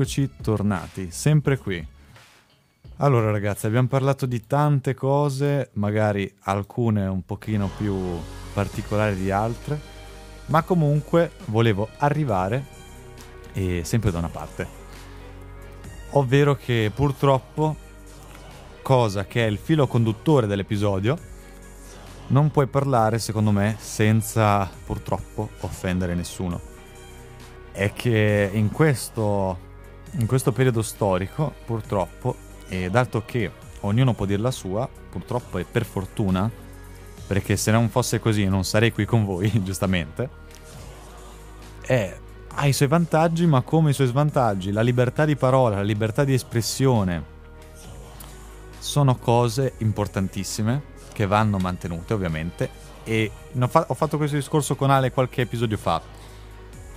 Eccoci tornati, sempre qui. Allora ragazzi, abbiamo parlato di tante cose, magari alcune un pochino più particolari di altre, ma comunque volevo arrivare e sempre da una parte. Ovvero che purtroppo, cosa che è il filo conduttore dell'episodio, non puoi parlare secondo me senza purtroppo offendere nessuno è che in questo, in questo periodo storico, purtroppo, e dato che ognuno può dire la sua, purtroppo e per fortuna, perché se non fosse così non sarei qui con voi, giustamente, è, ha i suoi vantaggi, ma come i suoi svantaggi. La libertà di parola, la libertà di espressione sono cose importantissime che vanno mantenute, ovviamente. E ho fatto questo discorso con Ale qualche episodio fa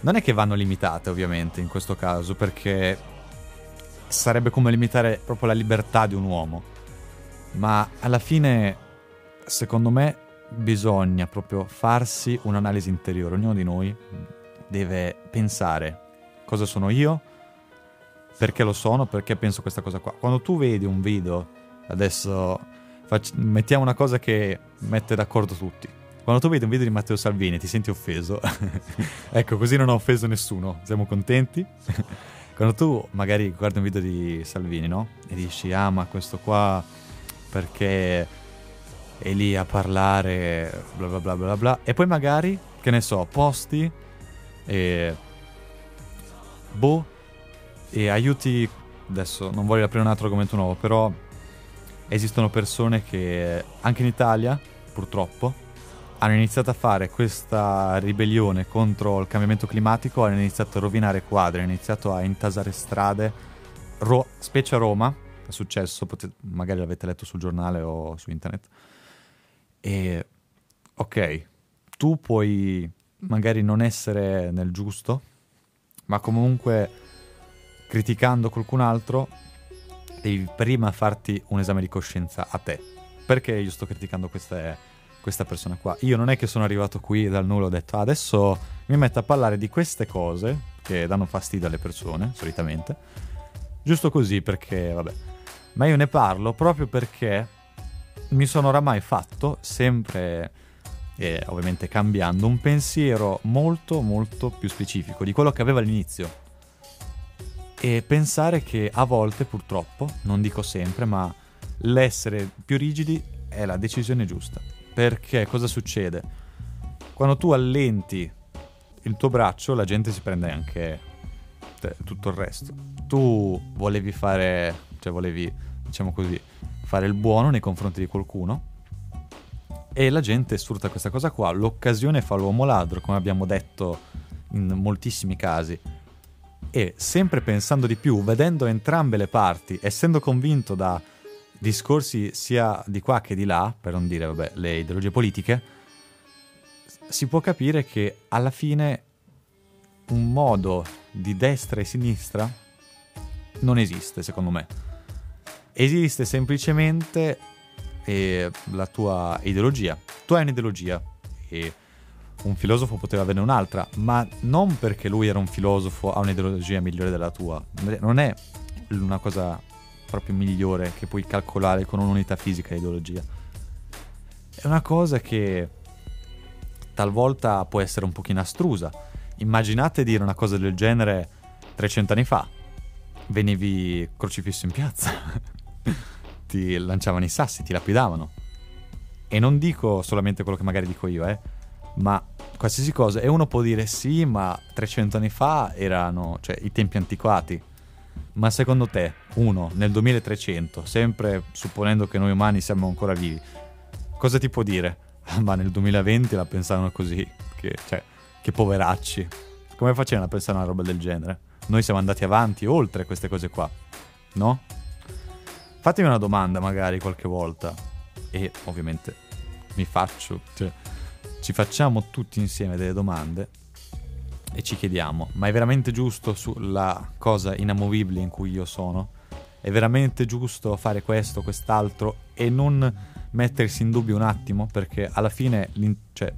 non è che vanno limitate ovviamente in questo caso perché sarebbe come limitare proprio la libertà di un uomo. Ma alla fine secondo me bisogna proprio farsi un'analisi interiore. Ognuno di noi deve pensare cosa sono io perché lo sono perché penso questa cosa qua. Quando tu vedi un video adesso fac- mettiamo una cosa che mette d'accordo tutti quando tu vedi un video di Matteo Salvini ti senti offeso, ecco, così non ho offeso nessuno, siamo contenti. Quando tu magari guardi un video di Salvini, no? E dici, ah, ma questo qua perché è lì a parlare, bla bla bla bla bla. E poi magari, che ne so, posti e... Boh, e aiuti... Adesso non voglio aprire un altro argomento nuovo, però esistono persone che anche in Italia, purtroppo, hanno iniziato a fare questa ribellione contro il cambiamento climatico, hanno iniziato a rovinare quadri, hanno iniziato a intasare strade, Ro- specie a Roma, è successo, potete- magari l'avete letto sul giornale o su internet. E ok, tu puoi magari non essere nel giusto, ma comunque criticando qualcun altro devi prima farti un esame di coscienza a te. Perché io sto criticando queste, questa persona qua? Io non è che sono arrivato qui dal nulla e ho detto "Ah, adesso mi metto a parlare di queste cose che danno fastidio alle persone, solitamente. Giusto così perché, vabbè. Ma io ne parlo proprio perché mi sono oramai fatto, sempre e ovviamente cambiando, un pensiero molto molto più specifico di quello che avevo all'inizio e pensare che a volte purtroppo, non dico sempre, ma l'essere più rigidi è la decisione giusta. Perché cosa succede? Quando tu allenti il tuo braccio, la gente si prende anche te- tutto il resto. Tu volevi fare, cioè volevi, diciamo così, fare il buono nei confronti di qualcuno e la gente sfrutta questa cosa qua. L'occasione fa l'uomo ladro, come abbiamo detto in moltissimi casi. E sempre pensando di più, vedendo entrambe le parti, essendo convinto da discorsi sia di qua che di là, per non dire, vabbè, le ideologie politiche, si può capire che alla fine un modo di destra e sinistra non esiste, secondo me. Esiste semplicemente eh, la tua ideologia. Tu hai un'ideologia e un filosofo poteva averne un'altra, ma non perché lui era un filosofo ha un'ideologia migliore della tua. Non è una cosa proprio migliore che puoi calcolare con un'unità fisica ideologia. È una cosa che talvolta può essere un pochino astrusa. Immaginate dire una cosa del genere 300 anni fa. Venivi crocifisso in piazza. ti lanciavano i sassi, ti lapidavano. E non dico solamente quello che magari dico io, eh, ma qualsiasi cosa. E uno può dire sì, ma 300 anni fa erano, cioè, i tempi antiquati. Ma secondo te, uno, nel 2300, sempre supponendo che noi umani siamo ancora vivi, cosa ti può dire? Ma nel 2020 la pensavano così, che, cioè, che poveracci. Come facevano a pensare a una roba del genere? Noi siamo andati avanti oltre queste cose qua, no? Fatemi una domanda magari qualche volta e ovviamente mi faccio, cioè, ci facciamo tutti insieme delle domande e ci chiediamo, ma è veramente giusto sulla cosa inamovibile in cui io sono? È veramente giusto fare questo, quest'altro e non mettersi in dubbio un attimo? Perché alla fine cioè,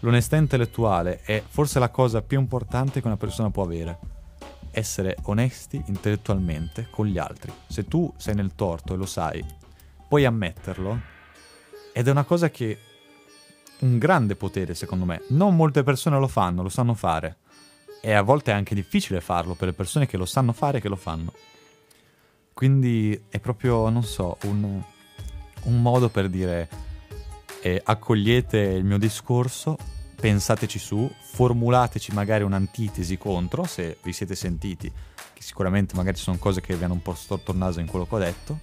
l'onestà intellettuale è forse la cosa più importante che una persona può avere. Essere onesti intellettualmente con gli altri. Se tu sei nel torto e lo sai, puoi ammetterlo ed è una cosa che un grande potere secondo me. Non molte persone lo fanno, lo sanno fare. E a volte è anche difficile farlo per le persone che lo sanno fare e che lo fanno. Quindi è proprio, non so, un, un modo per dire eh, accogliete il mio discorso, pensateci su, formulateci magari un'antitesi contro se vi siete sentiti, che sicuramente magari ci sono cose che vi hanno un po' storto il naso in quello che ho detto,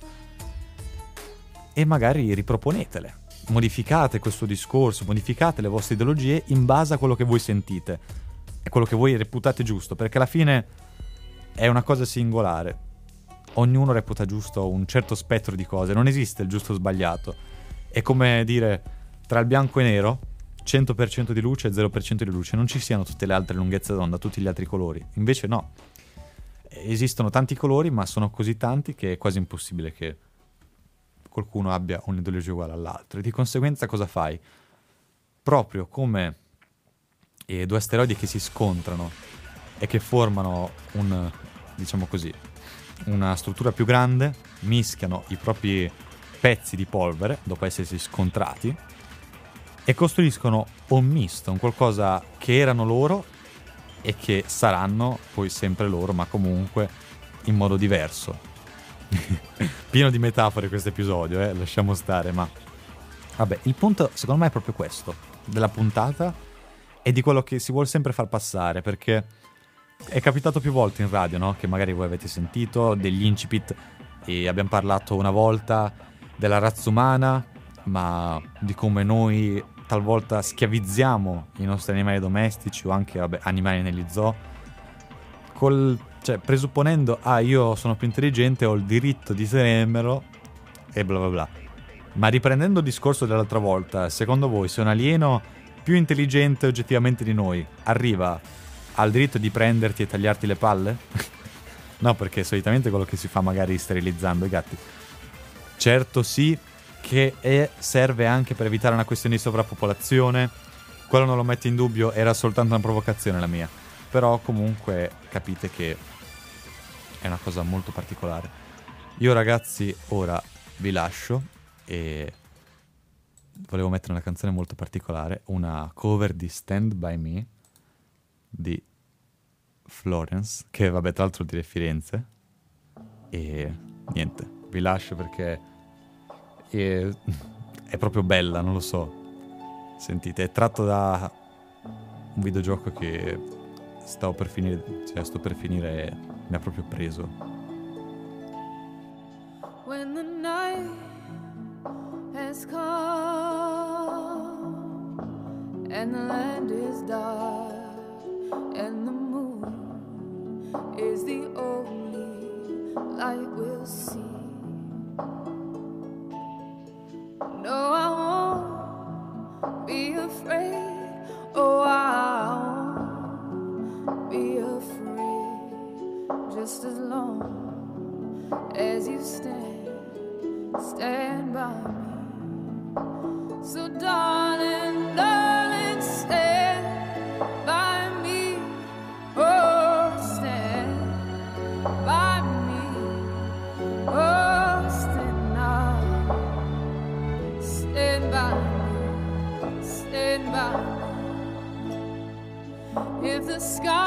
e magari riproponetele. Modificate questo discorso, modificate le vostre ideologie in base a quello che voi sentite e quello che voi reputate giusto, perché alla fine è una cosa singolare. Ognuno reputa giusto un certo spettro di cose, non esiste il giusto o sbagliato. È come dire tra il bianco e nero 100% di luce e 0% di luce, non ci siano tutte le altre lunghezze d'onda, tutti gli altri colori. Invece no. Esistono tanti colori, ma sono così tanti che è quasi impossibile che qualcuno abbia un'ideologia uguale all'altro. E di conseguenza cosa fai? Proprio come eh, due asteroidi che si scontrano e che formano un, diciamo così, una struttura più grande, mischiano i propri pezzi di polvere dopo essersi scontrati e costruiscono un misto, un qualcosa che erano loro e che saranno poi sempre loro, ma comunque in modo diverso. Pieno di metafore questo episodio, eh? lasciamo stare, ma vabbè, il punto secondo me è proprio questo della puntata e di quello che si vuole sempre far passare, perché è capitato più volte in radio, no? Che magari voi avete sentito degli incipit e abbiamo parlato una volta della razza umana, ma di come noi talvolta schiavizziamo i nostri animali domestici o anche vabbè, animali negli zoo, col, cioè, presupponendo, ah, io sono più intelligente, ho il diritto di tenermelo e bla bla bla. Ma riprendendo il discorso dell'altra volta, secondo voi se un alieno più intelligente oggettivamente di noi arriva al diritto di prenderti e tagliarti le palle? no, perché solitamente quello che si fa magari sterilizzando i gatti. Certo sì, che è- serve anche per evitare una questione di sovrappopolazione. Quello non lo metto in dubbio, era soltanto una provocazione la mia. Però comunque capite che è una cosa molto particolare. Io ragazzi ora vi lascio e volevo mettere una canzone molto particolare, una cover di Stand By Me di Florence, che vabbè tra l'altro dire Firenze. E niente, vi lascio perché è, è proprio bella, non lo so. Sentite, è tratto da un videogioco che stavo per finire, cioè sto per finire, mi ha proprio preso. when the night has come and the land is dark and the moon is the only light we'll see. No, I won't be afraid. Oh, I won't be afraid just as long as you stand, stand by me. So, darling, darling, stand by me. Oh, stand by me. Oh, stand now. Stand by me. Stand by me. If the sky